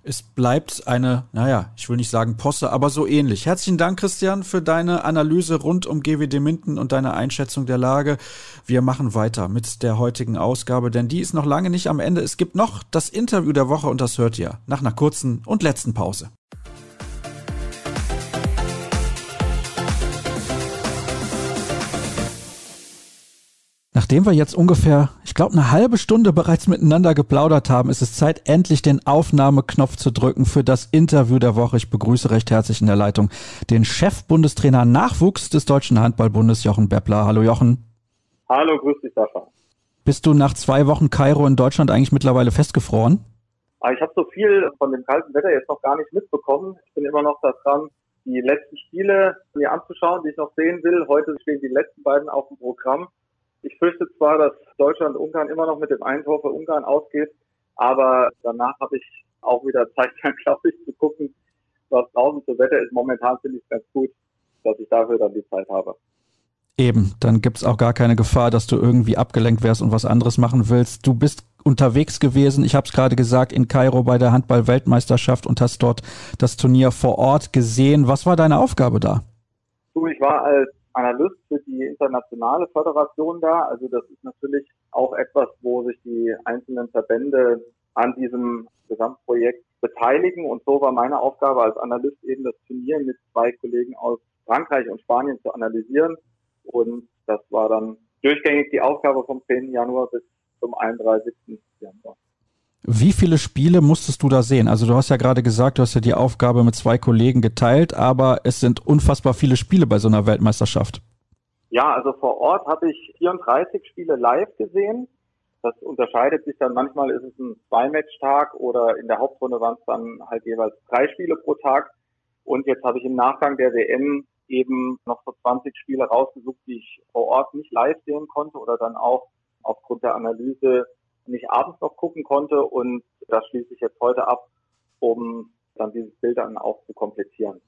Es bleibt eine, naja, ich will nicht sagen Posse, aber so ähnlich. Herzlichen Dank, Christian, für deine Analyse rund um GWD Minden und deine Einschätzung der Lage. Wir machen weiter mit der heutigen Ausgabe, denn die ist noch lange nicht am Ende. Es gibt noch das Interview der Woche und das hört ihr nach einer kurzen und letzten Pause. Nachdem wir jetzt ungefähr, ich glaube, eine halbe Stunde bereits miteinander geplaudert haben, ist es Zeit, endlich den Aufnahmeknopf zu drücken für das Interview der Woche. Ich begrüße recht herzlich in der Leitung den Chefbundestrainer Nachwuchs des Deutschen Handballbundes, Jochen Beppler. Hallo Jochen. Hallo, grüß dich, Sascha. Bist du nach zwei Wochen Kairo in Deutschland eigentlich mittlerweile festgefroren? Ah, ich habe so viel von dem kalten Wetter jetzt noch gar nicht mitbekommen. Ich bin immer noch daran, die letzten Spiele mir anzuschauen, die ich noch sehen will. Heute stehen die letzten beiden auf dem Programm. Ich fürchte zwar, dass Deutschland-Ungarn immer noch mit dem einen Tor für Ungarn ausgeht, aber danach habe ich auch wieder Zeit, dann glaube ich, zu gucken, was draußen zu Wetter ist. Momentan finde ich es ganz gut, dass ich dafür dann die Zeit habe. Eben, dann gibt es auch gar keine Gefahr, dass du irgendwie abgelenkt wärst und was anderes machen willst. Du bist unterwegs gewesen, ich habe es gerade gesagt, in Kairo bei der Handball-Weltmeisterschaft und hast dort das Turnier vor Ort gesehen. Was war deine Aufgabe da? Du, ich war als Analyst für die internationale Föderation da. Also das ist natürlich auch etwas, wo sich die einzelnen Verbände an diesem Gesamtprojekt beteiligen. Und so war meine Aufgabe als Analyst eben das Turnier mit zwei Kollegen aus Frankreich und Spanien zu analysieren. Und das war dann durchgängig die Aufgabe vom 10. Januar bis zum 31. Januar. Wie viele Spiele musstest du da sehen? Also du hast ja gerade gesagt, du hast ja die Aufgabe mit zwei Kollegen geteilt, aber es sind unfassbar viele Spiele bei so einer Weltmeisterschaft. Ja, also vor Ort habe ich 34 Spiele live gesehen. Das unterscheidet sich dann. Manchmal ist es ein Zwei-Match-Tag oder in der Hauptrunde waren es dann halt jeweils drei Spiele pro Tag. Und jetzt habe ich im Nachgang der WM eben noch so 20 Spiele rausgesucht, die ich vor Ort nicht live sehen konnte oder dann auch aufgrund der Analyse nicht abends noch gucken konnte und das schließe ich jetzt heute ab, um dann dieses Bild dann auch zu komplettieren.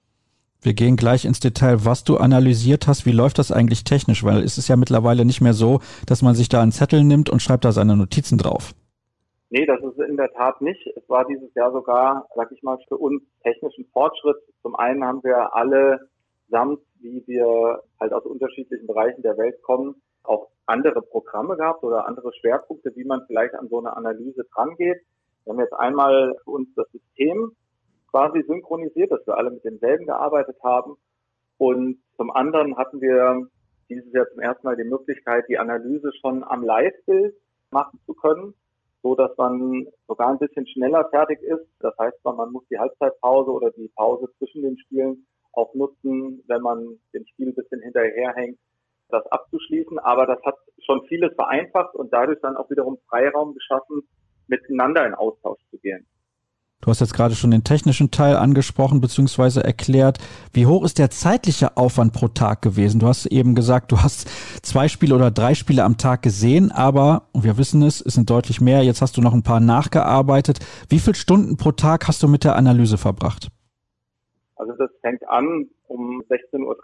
Wir gehen gleich ins Detail, was du analysiert hast. Wie läuft das eigentlich technisch? Weil es ist ja mittlerweile nicht mehr so, dass man sich da einen Zettel nimmt und schreibt da seine Notizen drauf. Nee, das ist in der Tat nicht. Es war dieses Jahr sogar, sag ich mal, für uns technischen Fortschritt. Zum einen haben wir alle samt, wie wir halt aus unterschiedlichen Bereichen der Welt kommen, auch andere Programme gehabt oder andere Schwerpunkte, wie man vielleicht an so eine Analyse drangeht. Wir haben jetzt einmal für uns das System quasi synchronisiert, dass wir alle mit demselben gearbeitet haben. Und zum anderen hatten wir dieses Jahr zum ersten Mal die Möglichkeit, die Analyse schon am Live-Bild machen zu können so dass man sogar ein bisschen schneller fertig ist. Das heißt, man muss die Halbzeitpause oder die Pause zwischen den Spielen auch nutzen, wenn man dem Spiel ein bisschen hinterherhängt, das abzuschließen. Aber das hat schon vieles vereinfacht und dadurch dann auch wiederum Freiraum geschaffen, miteinander in Austausch zu gehen. Du hast jetzt gerade schon den technischen Teil angesprochen bzw. erklärt. Wie hoch ist der zeitliche Aufwand pro Tag gewesen? Du hast eben gesagt, du hast zwei Spiele oder drei Spiele am Tag gesehen, aber wir wissen es, es sind deutlich mehr. Jetzt hast du noch ein paar nachgearbeitet. Wie viele Stunden pro Tag hast du mit der Analyse verbracht? Also das fängt an um 16.30 Uhr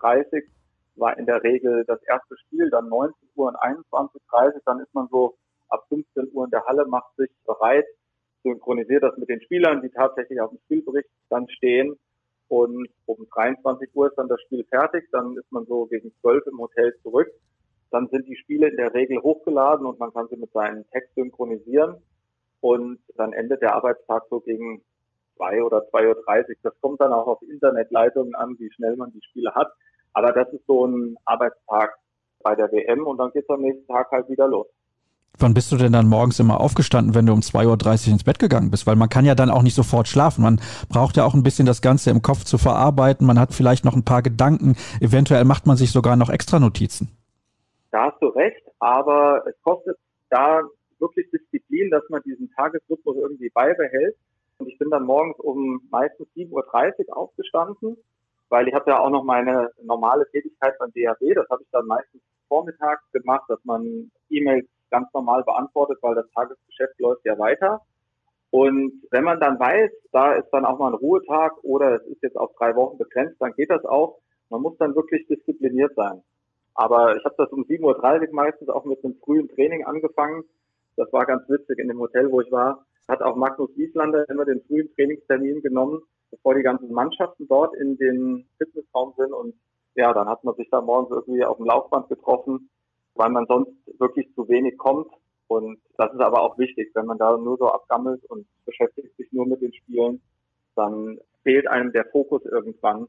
war in der Regel das erste Spiel, dann 19 Uhr und 21.30 Uhr, dann ist man so ab 15 Uhr in der Halle, macht sich bereit synchronisiert das mit den Spielern, die tatsächlich auf dem Spielbericht dann stehen. Und um 23 Uhr ist dann das Spiel fertig, dann ist man so gegen 12 im Hotel zurück. Dann sind die Spiele in der Regel hochgeladen und man kann sie mit seinem Text synchronisieren. Und dann endet der Arbeitstag so gegen 2 oder 2.30 Uhr. Das kommt dann auch auf Internetleitungen an, wie schnell man die Spiele hat. Aber das ist so ein Arbeitstag bei der WM und dann geht es am nächsten Tag halt wieder los. Wann bist du denn dann morgens immer aufgestanden, wenn du um 2.30 Uhr ins Bett gegangen bist? Weil man kann ja dann auch nicht sofort schlafen. Man braucht ja auch ein bisschen das Ganze im Kopf zu verarbeiten. Man hat vielleicht noch ein paar Gedanken. Eventuell macht man sich sogar noch extra Notizen. Da hast du recht, aber es kostet da wirklich Disziplin, dass man diesen Tagesrhythmus irgendwie beibehält. Und ich bin dann morgens um meistens 7.30 Uhr aufgestanden, weil ich habe ja auch noch meine normale Tätigkeit beim DHB. Das habe ich dann meistens vormittags gemacht, dass man E-Mails ganz normal beantwortet, weil das Tagesgeschäft läuft ja weiter. Und wenn man dann weiß, da ist dann auch mal ein Ruhetag oder es ist jetzt auf drei Wochen begrenzt, dann geht das auch. Man muss dann wirklich diszipliniert sein. Aber ich habe das um 7.30 Uhr meistens auch mit einem frühen Training angefangen. Das war ganz witzig in dem Hotel, wo ich war. Hat auch Magnus Wieslander immer den frühen Trainingstermin genommen, bevor die ganzen Mannschaften dort in den Fitnessraum sind. Und ja, dann hat man sich da morgens irgendwie auf dem Laufband getroffen weil man sonst wirklich zu wenig kommt. Und das ist aber auch wichtig, wenn man da nur so abgammelt und beschäftigt sich nur mit den Spielen, dann fehlt einem der Fokus irgendwann,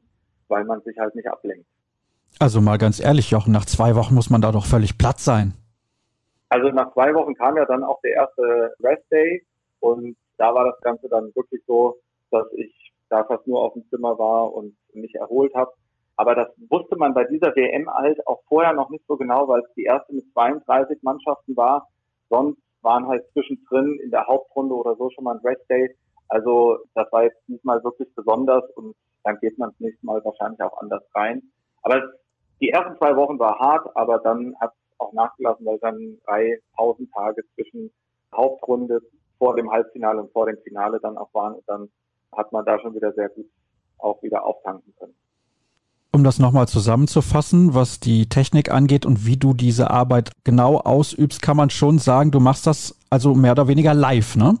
weil man sich halt nicht ablenkt. Also mal ganz ehrlich, Jochen, nach zwei Wochen muss man da doch völlig platt sein. Also nach zwei Wochen kam ja dann auch der erste Rest Day und da war das Ganze dann wirklich so, dass ich da fast nur auf dem Zimmer war und mich erholt habe. Aber das wusste man bei dieser WM halt auch vorher noch nicht so genau, weil es die erste mit 32 Mannschaften war. Sonst waren halt zwischendrin in der Hauptrunde oder so schon mal ein Rest Day. Also das war jetzt diesmal wirklich besonders und dann geht man das nächste Mal wahrscheinlich auch anders rein. Aber die ersten zwei Wochen war hart, aber dann hat es auch nachgelassen, weil dann drei Pausentage zwischen Hauptrunde vor dem Halbfinale und vor dem Finale dann auch waren und dann hat man da schon wieder sehr gut auch wieder auftanken können. Um das nochmal zusammenzufassen, was die Technik angeht und wie du diese Arbeit genau ausübst, kann man schon sagen, du machst das also mehr oder weniger live, ne?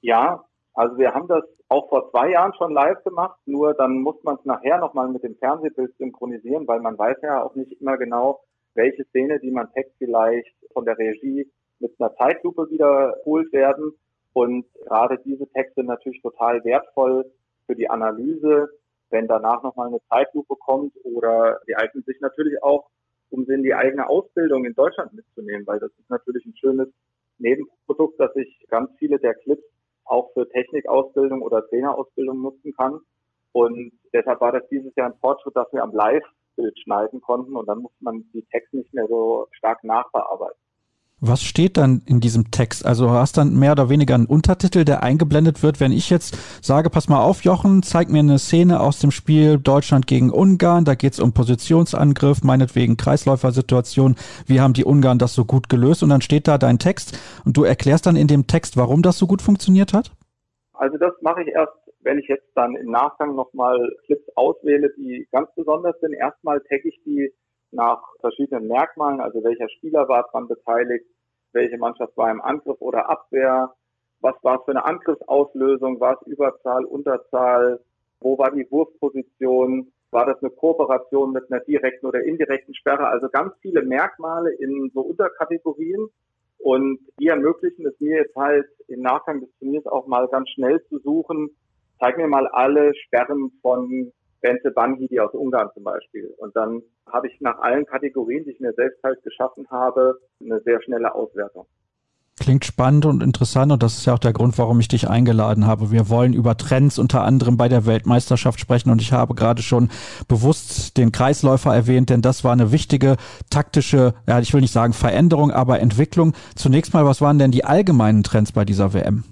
Ja, also wir haben das auch vor zwei Jahren schon live gemacht, nur dann muss man es nachher nochmal mit dem Fernsehbild synchronisieren, weil man weiß ja auch nicht immer genau, welche Szene, die man Text vielleicht von der Regie mit einer Zeitlupe wiederholt werden. Und gerade diese Texte sind natürlich total wertvoll für die Analyse wenn danach nochmal eine Zeitlupe kommt oder die eignen sich natürlich auch, um sie in die eigene Ausbildung in Deutschland mitzunehmen, weil das ist natürlich ein schönes Nebenprodukt, dass ich ganz viele der Clips auch für Technikausbildung oder Trainerausbildung nutzen kann. Und deshalb war das dieses Jahr ein Fortschritt, dass wir am Live-Bild schneiden konnten und dann musste man die Texte nicht mehr so stark nachbearbeiten. Was steht dann in diesem Text? Also hast dann mehr oder weniger einen Untertitel, der eingeblendet wird. Wenn ich jetzt sage, pass mal auf, Jochen, zeig mir eine Szene aus dem Spiel Deutschland gegen Ungarn, da geht es um Positionsangriff, meinetwegen Kreisläufersituation. Wie haben die Ungarn das so gut gelöst? Und dann steht da dein Text und du erklärst dann in dem Text, warum das so gut funktioniert hat? Also das mache ich erst, wenn ich jetzt dann im Nachgang nochmal Clips auswähle, die ganz besonders sind. Erstmal tagge ich die nach verschiedenen Merkmalen, also welcher Spieler war dran beteiligt, welche Mannschaft war im Angriff oder Abwehr, was war es für eine Angriffsauslösung, war es Überzahl, Unterzahl, wo war die Wurfposition, war das eine Kooperation mit einer direkten oder indirekten Sperre, also ganz viele Merkmale in so Unterkategorien. Und die ermöglichen es mir jetzt halt im Nachgang des Turniers auch mal ganz schnell zu suchen, zeig mir mal alle Sperren von Bente Bangidi aus Ungarn zum Beispiel. Und dann habe ich nach allen Kategorien, die ich mir selbst halt geschaffen habe, eine sehr schnelle Auswertung. Klingt spannend und interessant und das ist ja auch der Grund, warum ich dich eingeladen habe. Wir wollen über Trends unter anderem bei der Weltmeisterschaft sprechen und ich habe gerade schon bewusst den Kreisläufer erwähnt, denn das war eine wichtige taktische, ja, ich will nicht sagen Veränderung, aber Entwicklung. Zunächst mal, was waren denn die allgemeinen Trends bei dieser WM?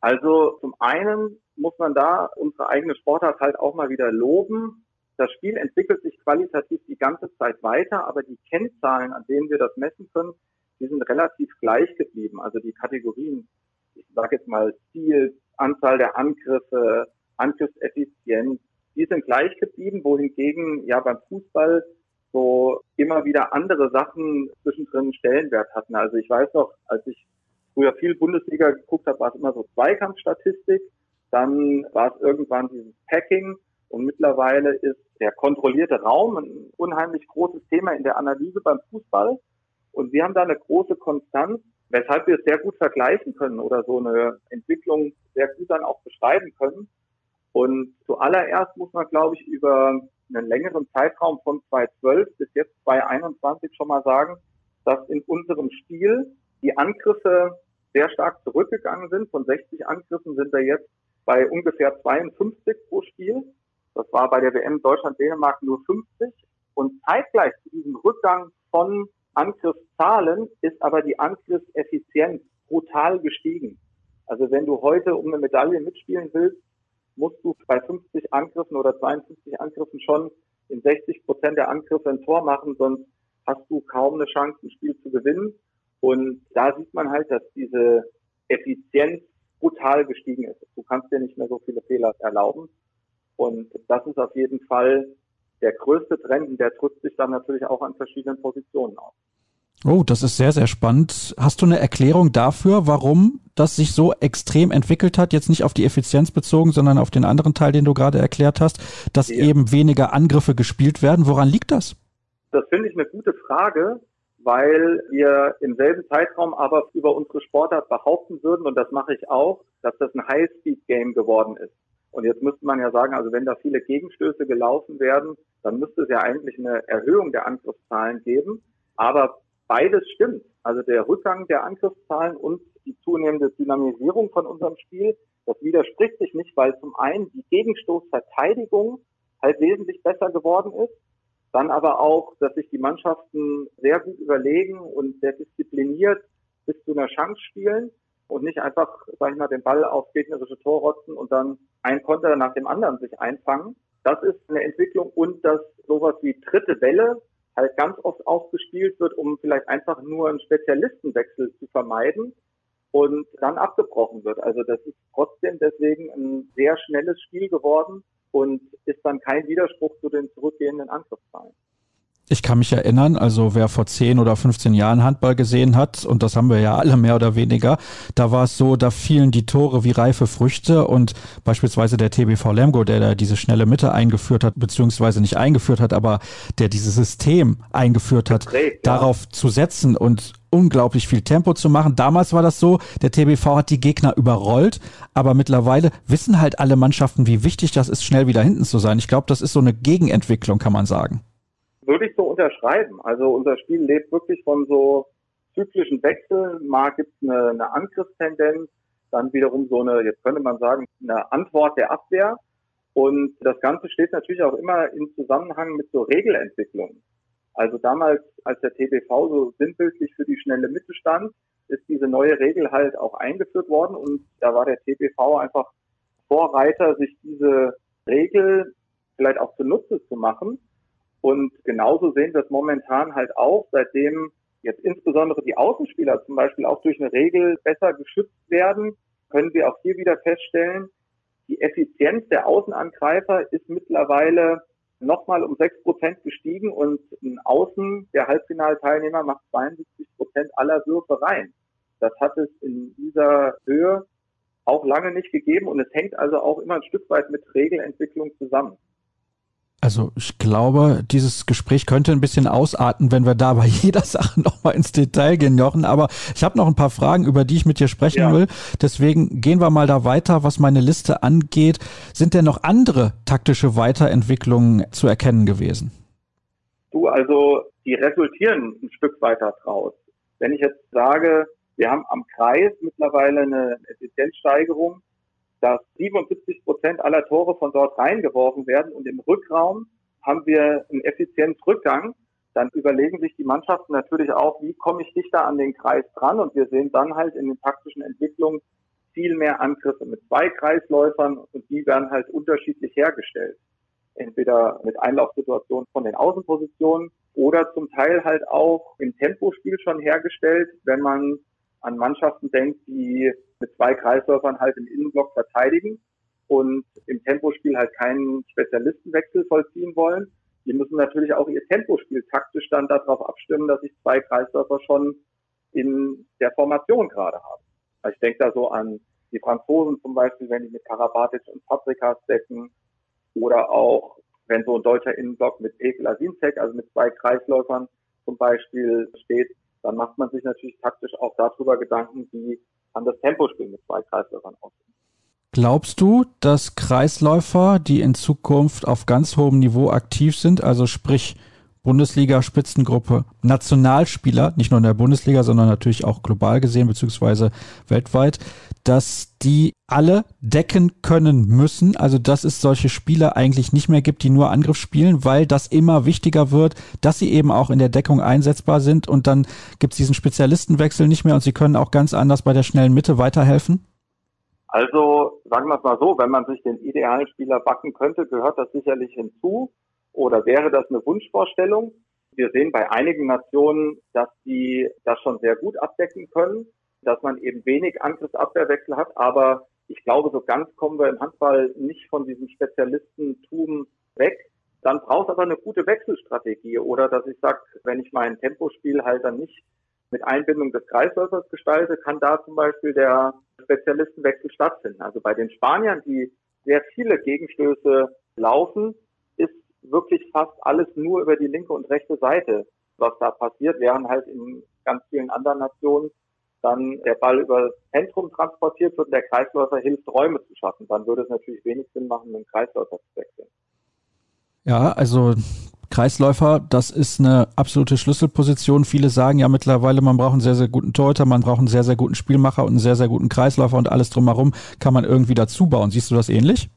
Also zum einen muss man da unsere eigene Sportart halt auch mal wieder loben. Das Spiel entwickelt sich qualitativ die ganze Zeit weiter, aber die Kennzahlen, an denen wir das messen können, die sind relativ gleich geblieben. Also die Kategorien, ich sage jetzt mal Ziel, Anzahl der Angriffe, Angriffseffizienz, die sind gleich geblieben, wohingegen ja beim Fußball so immer wieder andere Sachen zwischendrin Stellenwert hatten. Also ich weiß noch, als ich früher viel Bundesliga geguckt habe, war es immer so Zweikampfstatistik, dann war es irgendwann dieses Packing und mittlerweile ist der kontrollierte Raum ein unheimlich großes Thema in der Analyse beim Fußball. Und wir haben da eine große Konstanz, weshalb wir es sehr gut vergleichen können oder so eine Entwicklung sehr gut dann auch beschreiben können. Und zuallererst muss man, glaube ich, über einen längeren Zeitraum von 2012 bis jetzt 2021 schon mal sagen, dass in unserem Spiel die Angriffe sehr stark zurückgegangen sind. Von 60 Angriffen sind wir jetzt bei ungefähr 52 pro Spiel. Das war bei der WM Deutschland-Dänemark nur 50. Und zeitgleich zu diesem Rückgang von Angriffszahlen ist aber die Angriffseffizienz brutal gestiegen. Also wenn du heute um eine Medaille mitspielen willst, musst du bei 50 Angriffen oder 52 Angriffen schon in 60 Prozent der Angriffe ein Tor machen, sonst hast du kaum eine Chance, ein Spiel zu gewinnen. Und da sieht man halt, dass diese Effizienz brutal gestiegen ist. Du kannst dir nicht mehr so viele Fehler erlauben. Und das ist auf jeden Fall der größte Trend, der drückt sich dann natürlich auch an verschiedenen Positionen aus. Oh, das ist sehr, sehr spannend. Hast du eine Erklärung dafür, warum das sich so extrem entwickelt hat? Jetzt nicht auf die Effizienz bezogen, sondern auf den anderen Teil, den du gerade erklärt hast, dass ja. eben weniger Angriffe gespielt werden. Woran liegt das? Das finde ich eine gute Frage, weil wir im selben Zeitraum aber über unsere Sportart behaupten würden, und das mache ich auch, dass das ein High-Speed-Game geworden ist. Und jetzt müsste man ja sagen, also wenn da viele Gegenstöße gelaufen werden, dann müsste es ja eigentlich eine Erhöhung der Angriffszahlen geben. Aber beides stimmt. Also der Rückgang der Angriffszahlen und die zunehmende Dynamisierung von unserem Spiel, das widerspricht sich nicht, weil zum einen die Gegenstoßverteidigung halt wesentlich besser geworden ist, dann aber auch, dass sich die Mannschaften sehr gut überlegen und sehr diszipliniert bis zu einer Chance spielen und nicht einfach, sag ich mal, den Ball auf gegnerische Tor rotzen und dann ein Konter nach dem anderen sich einfangen. Das ist eine Entwicklung und dass sowas wie dritte Welle halt ganz oft aufgespielt wird, um vielleicht einfach nur einen Spezialistenwechsel zu vermeiden und dann abgebrochen wird. Also das ist trotzdem deswegen ein sehr schnelles Spiel geworden und ist dann kein Widerspruch zu den zurückgehenden Angriffszahlen. Ich kann mich erinnern, also wer vor 10 oder 15 Jahren Handball gesehen hat, und das haben wir ja alle mehr oder weniger, da war es so, da fielen die Tore wie reife Früchte und beispielsweise der TBV Lemgo, der da diese schnelle Mitte eingeführt hat, beziehungsweise nicht eingeführt hat, aber der dieses System eingeführt hat, Geprägt, darauf ja. zu setzen und unglaublich viel Tempo zu machen. Damals war das so, der TBV hat die Gegner überrollt, aber mittlerweile wissen halt alle Mannschaften, wie wichtig das ist, schnell wieder hinten zu sein. Ich glaube, das ist so eine Gegenentwicklung, kann man sagen würde ich so unterschreiben. Also unser Spiel lebt wirklich von so zyklischen Wechseln. Mal gibt es eine, eine Angriffstendenz, dann wiederum so eine, jetzt könnte man sagen, eine Antwort der Abwehr. Und das Ganze steht natürlich auch immer im Zusammenhang mit so Regelentwicklungen. Also damals, als der TBV so sinnbildlich für die schnelle Mitte stand, ist diese neue Regel halt auch eingeführt worden und da war der TBV einfach Vorreiter, sich diese Regel vielleicht auch zunutze zu machen. Und genauso sehen wir es momentan halt auch, seitdem jetzt insbesondere die Außenspieler zum Beispiel auch durch eine Regel besser geschützt werden, können wir auch hier wieder feststellen, die Effizienz der Außenangreifer ist mittlerweile nochmal um sechs Prozent gestiegen und ein Außen, der Halbfinalteilnehmer, macht 72 Prozent aller Würfe rein. Das hat es in dieser Höhe auch lange nicht gegeben und es hängt also auch immer ein Stück weit mit Regelentwicklung zusammen. Also ich glaube, dieses Gespräch könnte ein bisschen ausarten, wenn wir da bei jeder Sache nochmal ins Detail gehen, Jochen. Aber ich habe noch ein paar Fragen, über die ich mit dir sprechen ja. will. Deswegen gehen wir mal da weiter, was meine Liste angeht. Sind denn noch andere taktische Weiterentwicklungen zu erkennen gewesen? Du, also die resultieren ein Stück weiter draus. Wenn ich jetzt sage, wir haben am Kreis mittlerweile eine Effizienzsteigerung dass 77 Prozent aller Tore von dort reingeworfen werden und im Rückraum haben wir einen Effizienzrückgang, dann überlegen sich die Mannschaften natürlich auch, wie komme ich dichter an den Kreis dran und wir sehen dann halt in den taktischen Entwicklungen viel mehr Angriffe mit zwei Kreisläufern und die werden halt unterschiedlich hergestellt. Entweder mit Einlaufsituationen von den Außenpositionen oder zum Teil halt auch im Tempospiel schon hergestellt, wenn man an Mannschaften denkt, die mit zwei Kreisläufern halt im Innenblock verteidigen und im Tempospiel halt keinen Spezialistenwechsel vollziehen wollen. Die müssen natürlich auch ihr Tempospiel taktisch dann darauf abstimmen, dass ich zwei Kreisläufer schon in der Formation gerade habe. Also ich denke da so an die Franzosen zum Beispiel, wenn die mit Karabatic und Paprikas decken oder auch wenn so ein deutscher Innenblock mit Pekel Asinzek, also mit zwei Kreisläufern zum Beispiel steht, dann macht man sich natürlich taktisch auch darüber Gedanken, wie kann das Tempospiel mit zwei Kreisläufern aussehen. Glaubst du, dass Kreisläufer, die in Zukunft auf ganz hohem Niveau aktiv sind, also sprich Bundesliga, Spitzengruppe, Nationalspieler, nicht nur in der Bundesliga, sondern natürlich auch global gesehen, beziehungsweise weltweit, dass die alle decken können müssen. Also, dass es solche Spieler eigentlich nicht mehr gibt, die nur Angriff spielen, weil das immer wichtiger wird, dass sie eben auch in der Deckung einsetzbar sind und dann gibt es diesen Spezialistenwechsel nicht mehr und sie können auch ganz anders bei der schnellen Mitte weiterhelfen? Also, sagen wir es mal so, wenn man sich den idealen Spieler backen könnte, gehört das sicherlich hinzu oder wäre das eine Wunschvorstellung? Wir sehen bei einigen Nationen, dass die das schon sehr gut abdecken können, dass man eben wenig Angriffsabwehrwechsel hat, aber ich glaube, so ganz kommen wir im Handball nicht von diesem Spezialistentum weg. Dann braucht es aber eine gute Wechselstrategie oder dass ich sage, wenn ich mein Tempospiel halt dann nicht mit Einbindung des Kreisläufers gestalte, kann da zum Beispiel der Spezialistenwechsel stattfinden. Also bei den Spaniern, die sehr viele Gegenstöße laufen, wirklich fast alles nur über die linke und rechte Seite, was da passiert, während halt in ganz vielen anderen Nationen dann der Ball über das Zentrum transportiert wird und der Kreisläufer hilft, Räume zu schaffen. Dann würde es natürlich wenig Sinn machen, den Kreisläufer zu wechseln. Ja, also Kreisläufer, das ist eine absolute Schlüsselposition. Viele sagen ja mittlerweile, man braucht einen sehr, sehr guten Torhüter, man braucht einen sehr, sehr guten Spielmacher und einen sehr, sehr guten Kreisläufer und alles drumherum kann man irgendwie dazu bauen. Siehst du das ähnlich?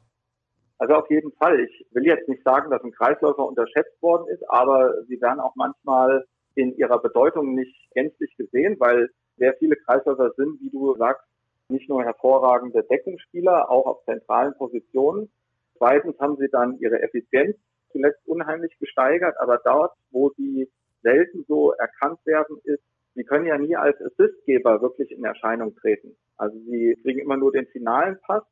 Also auf jeden Fall. Ich will jetzt nicht sagen, dass ein Kreisläufer unterschätzt worden ist, aber sie werden auch manchmal in ihrer Bedeutung nicht gänzlich gesehen, weil sehr viele Kreisläufer sind, wie du sagst, nicht nur hervorragende Deckungsspieler, auch auf zentralen Positionen. Zweitens haben sie dann ihre Effizienz zuletzt unheimlich gesteigert, aber dort, wo sie selten so erkannt werden, ist, sie können ja nie als Assistgeber wirklich in Erscheinung treten. Also sie kriegen immer nur den finalen Pass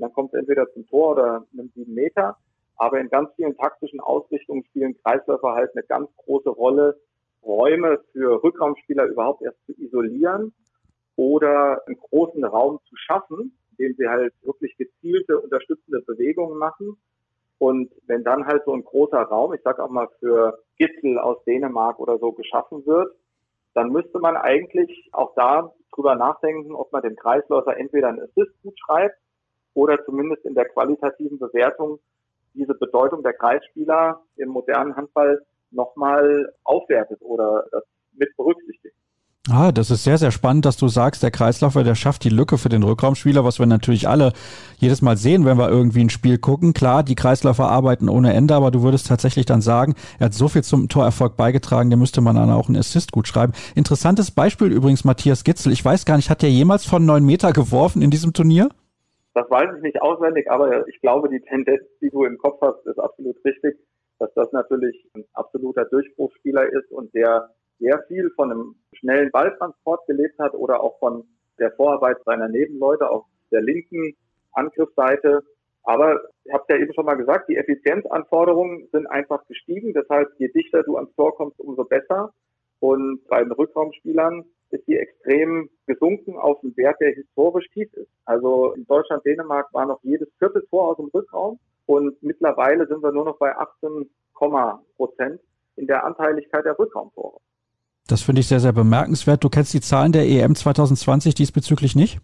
dann kommt es entweder zum Tor oder einem sieben Meter. Aber in ganz vielen taktischen Ausrichtungen spielen Kreisläufer halt eine ganz große Rolle, Räume für Rückraumspieler überhaupt erst zu isolieren oder einen großen Raum zu schaffen, indem sie halt wirklich gezielte, unterstützende Bewegungen machen. Und wenn dann halt so ein großer Raum, ich sage auch mal für Gitzel aus Dänemark oder so geschaffen wird, dann müsste man eigentlich auch da drüber nachdenken, ob man dem Kreisläufer entweder einen Assist gut schreibt oder zumindest in der qualitativen Bewertung diese Bedeutung der Kreisspieler im modernen Handball nochmal aufwertet oder das mit berücksichtigt. Ah, das ist sehr, sehr spannend, dass du sagst, der Kreislaufer, der schafft die Lücke für den Rückraumspieler, was wir natürlich alle jedes Mal sehen, wenn wir irgendwie ein Spiel gucken. Klar, die Kreisläufer arbeiten ohne Ende, aber du würdest tatsächlich dann sagen, er hat so viel zum Torerfolg beigetragen, dem müsste man dann auch einen Assist gut schreiben. Interessantes Beispiel übrigens, Matthias Gitzel. Ich weiß gar nicht, hat der jemals von neun Meter geworfen in diesem Turnier? Das weiß ich nicht auswendig, aber ich glaube, die Tendenz, die du im Kopf hast, ist absolut richtig, dass das natürlich ein absoluter Durchbruchsspieler ist und der sehr viel von einem schnellen Balltransport gelebt hat oder auch von der Vorarbeit seiner Nebenleute auf der linken Angriffsseite. Aber ich habe ja eben schon mal gesagt, die Effizienzanforderungen sind einfach gestiegen. Deshalb, je dichter du ans Tor kommst, umso besser. Und bei den Rückraumspielern ist die extrem gesunken auf einen Wert, der historisch tief ist. Also in Deutschland, Dänemark war noch jedes vierte Tor aus dem Rückraum und mittlerweile sind wir nur noch bei 18, Prozent in der Anteiligkeit der Rückraumtore. Das finde ich sehr, sehr bemerkenswert. Du kennst die Zahlen der EM 2020 diesbezüglich nicht?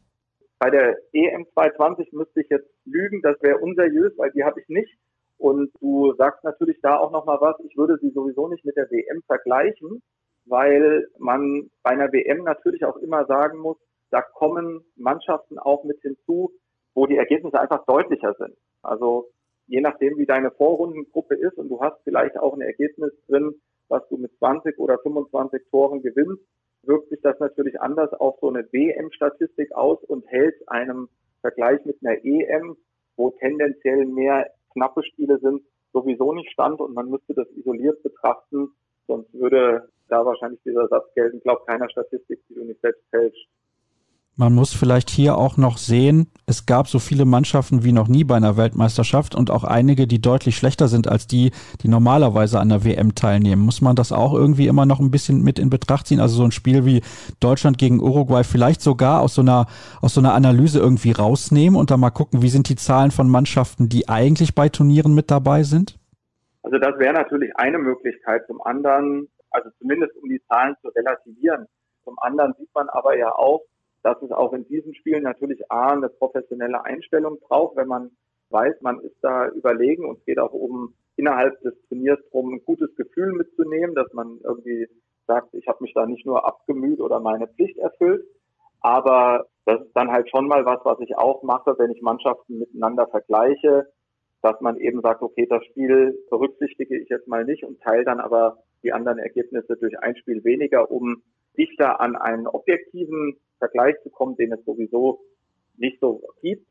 Bei der EM 2020 müsste ich jetzt lügen, das wäre unseriös, weil die habe ich nicht. Und du sagst natürlich da auch nochmal was. Ich würde sie sowieso nicht mit der WM vergleichen, weil man bei einer WM natürlich auch immer sagen muss, da kommen Mannschaften auch mit hinzu, wo die Ergebnisse einfach deutlicher sind. Also je nachdem, wie deine Vorrundengruppe ist und du hast vielleicht auch ein Ergebnis drin, was du mit 20 oder 25 Toren gewinnst, wirkt sich das natürlich anders auf so eine WM-Statistik aus und hält einem Vergleich mit einer EM, wo tendenziell mehr knappe Spiele sind, sowieso nicht stand und man müsste das isoliert betrachten, sonst würde da wahrscheinlich dieser Satz gelten, glaub keiner Statistik, die du nicht selbst fälschst. Man muss vielleicht hier auch noch sehen, es gab so viele Mannschaften wie noch nie bei einer Weltmeisterschaft und auch einige, die deutlich schlechter sind als die, die normalerweise an der WM teilnehmen. Muss man das auch irgendwie immer noch ein bisschen mit in Betracht ziehen? Also so ein Spiel wie Deutschland gegen Uruguay vielleicht sogar aus so einer, aus so einer Analyse irgendwie rausnehmen und dann mal gucken, wie sind die Zahlen von Mannschaften, die eigentlich bei Turnieren mit dabei sind? Also das wäre natürlich eine Möglichkeit. Zum anderen, also zumindest um die Zahlen zu relativieren. Zum anderen sieht man aber ja auch, dass es auch in diesen Spielen natürlich A, eine professionelle Einstellung braucht, wenn man weiß, man ist da überlegen und es geht auch um innerhalb des Turniers darum, ein gutes Gefühl mitzunehmen, dass man irgendwie sagt, ich habe mich da nicht nur abgemüht oder meine Pflicht erfüllt, aber das ist dann halt schon mal was, was ich auch mache, wenn ich Mannschaften miteinander vergleiche, dass man eben sagt, okay, das Spiel berücksichtige ich jetzt mal nicht und teile dann aber die anderen Ergebnisse durch ein Spiel weniger, um dichter an einen objektiven Vergleich zu kommen, den es sowieso nicht so gibt.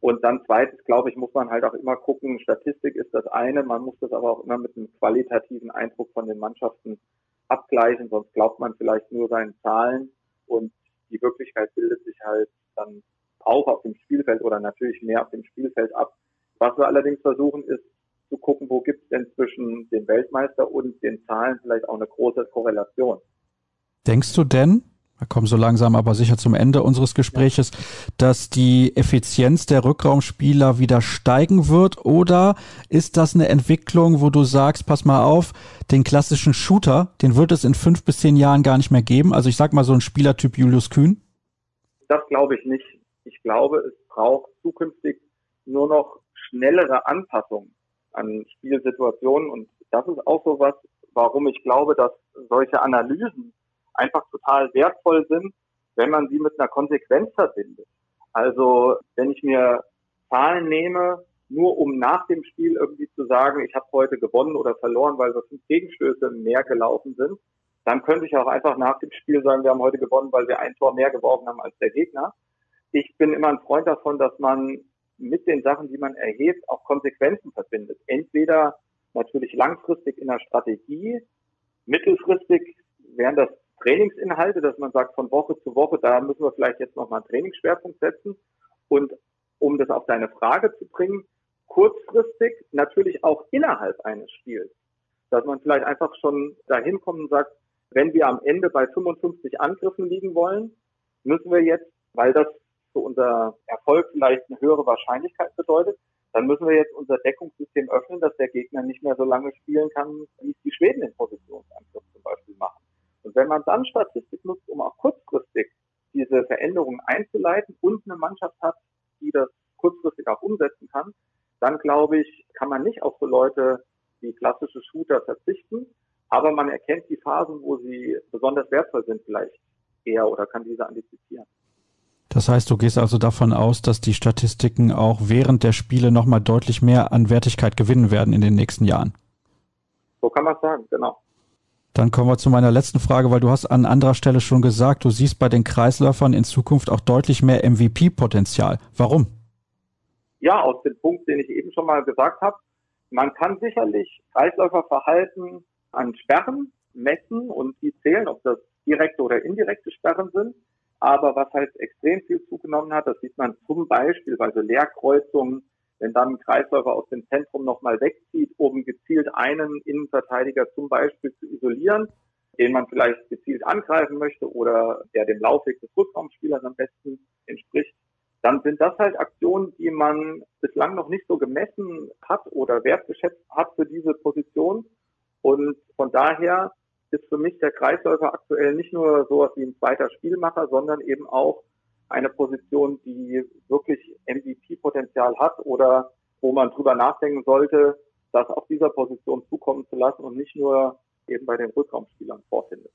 Und dann zweitens, glaube ich, muss man halt auch immer gucken, Statistik ist das eine, man muss das aber auch immer mit einem qualitativen Eindruck von den Mannschaften abgleichen, sonst glaubt man vielleicht nur seinen Zahlen und die Wirklichkeit bildet sich halt dann auch auf dem Spielfeld oder natürlich mehr auf dem Spielfeld ab. Was wir allerdings versuchen, ist zu gucken, wo gibt es denn zwischen dem Weltmeister und den Zahlen vielleicht auch eine große Korrelation. Denkst du denn, wir kommen so langsam aber sicher zum Ende unseres Gespräches, dass die Effizienz der Rückraumspieler wieder steigen wird? Oder ist das eine Entwicklung, wo du sagst, pass mal auf, den klassischen Shooter, den wird es in fünf bis zehn Jahren gar nicht mehr geben? Also ich sag mal so ein Spielertyp Julius Kühn? Das glaube ich nicht. Ich glaube, es braucht zukünftig nur noch schnellere Anpassungen an Spielsituationen. Und das ist auch so was, warum ich glaube, dass solche Analysen einfach total wertvoll sind, wenn man sie mit einer Konsequenz verbindet. Also wenn ich mir Zahlen nehme, nur um nach dem Spiel irgendwie zu sagen, ich habe heute gewonnen oder verloren, weil so fünf Gegenstöße mehr gelaufen sind, dann könnte ich auch einfach nach dem Spiel sagen, wir haben heute gewonnen, weil wir ein Tor mehr geworfen haben als der Gegner. Ich bin immer ein Freund davon, dass man mit den Sachen, die man erhebt, auch Konsequenzen verbindet. Entweder natürlich langfristig in der Strategie, mittelfristig wären das Trainingsinhalte, dass man sagt, von Woche zu Woche, da müssen wir vielleicht jetzt nochmal einen Trainingsschwerpunkt setzen. Und um das auf deine Frage zu bringen, kurzfristig natürlich auch innerhalb eines Spiels. Dass man vielleicht einfach schon dahin kommt und sagt, wenn wir am Ende bei 55 Angriffen liegen wollen, müssen wir jetzt, weil das für unser Erfolg vielleicht eine höhere Wahrscheinlichkeit bedeutet, dann müssen wir jetzt unser Deckungssystem öffnen, dass der Gegner nicht mehr so lange spielen kann, wie es die Schweden in Positionsangriff zum Beispiel machen. Und wenn man dann Statistik nutzt, um auch kurzfristig diese Veränderungen einzuleiten und eine Mannschaft hat, die das kurzfristig auch umsetzen kann, dann glaube ich, kann man nicht auf so Leute wie klassische Shooter verzichten, aber man erkennt die Phasen, wo sie besonders wertvoll sind vielleicht eher oder kann diese antizipieren. Das heißt, du gehst also davon aus, dass die Statistiken auch während der Spiele nochmal deutlich mehr an Wertigkeit gewinnen werden in den nächsten Jahren. So kann man es sagen, genau. Dann kommen wir zu meiner letzten Frage, weil du hast an anderer Stelle schon gesagt, du siehst bei den Kreisläufern in Zukunft auch deutlich mehr MVP-Potenzial. Warum? Ja, aus dem Punkt, den ich eben schon mal gesagt habe. Man kann sicherlich Kreisläuferverhalten an Sperren messen und die zählen, ob das direkte oder indirekte Sperren sind. Aber was halt extrem viel zugenommen hat, das sieht man zum Beispiel bei so Leerkreuzungen, wenn dann ein Kreisläufer aus dem Zentrum nochmal wegzieht, um gezielt einen Innenverteidiger zum Beispiel zu isolieren. den man vielleicht gezielt angreifen möchte oder der dem Laufweg des Rückraumspielers am besten entspricht, dann sind das halt Aktionen, die man bislang noch nicht so gemessen hat oder wertgeschätzt hat für diese Position. Und von daher ist für mich der Kreisläufer aktuell nicht nur sowas wie ein zweiter Spielmacher, sondern eben auch eine Position, die wirklich MVP-Potenzial hat oder wo man drüber nachdenken sollte, das auf dieser Position zukommen zu lassen und nicht nur eben bei den Rückraumspielern vorfindet.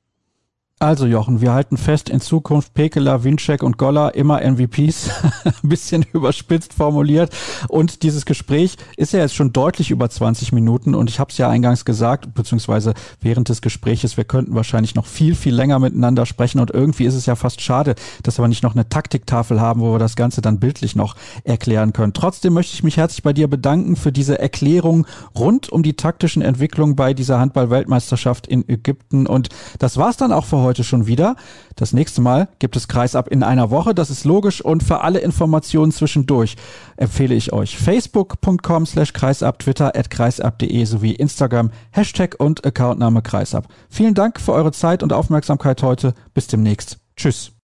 Also Jochen, wir halten fest, in Zukunft Pekela, Winczek und Goller immer MVPs, ein bisschen überspitzt formuliert. Und dieses Gespräch ist ja jetzt schon deutlich über 20 Minuten und ich habe es ja eingangs gesagt, beziehungsweise während des Gespräches, wir könnten wahrscheinlich noch viel, viel länger miteinander sprechen und irgendwie ist es ja fast schade, dass wir nicht noch eine Taktiktafel haben, wo wir das Ganze dann bildlich noch erklären können. Trotzdem möchte ich mich herzlich bei dir bedanken für diese Erklärung rund um die taktischen Entwicklungen bei dieser Handball-Weltmeisterschaft in Ägypten und das war's dann auch für heute heute schon wieder. Das nächste Mal gibt es Kreisab in einer Woche. Das ist logisch und für alle Informationen zwischendurch empfehle ich euch facebook.com slash kreisab, twitter at kreisab.de sowie Instagram, Hashtag und Accountname kreisab. Vielen Dank für eure Zeit und Aufmerksamkeit heute. Bis demnächst. Tschüss.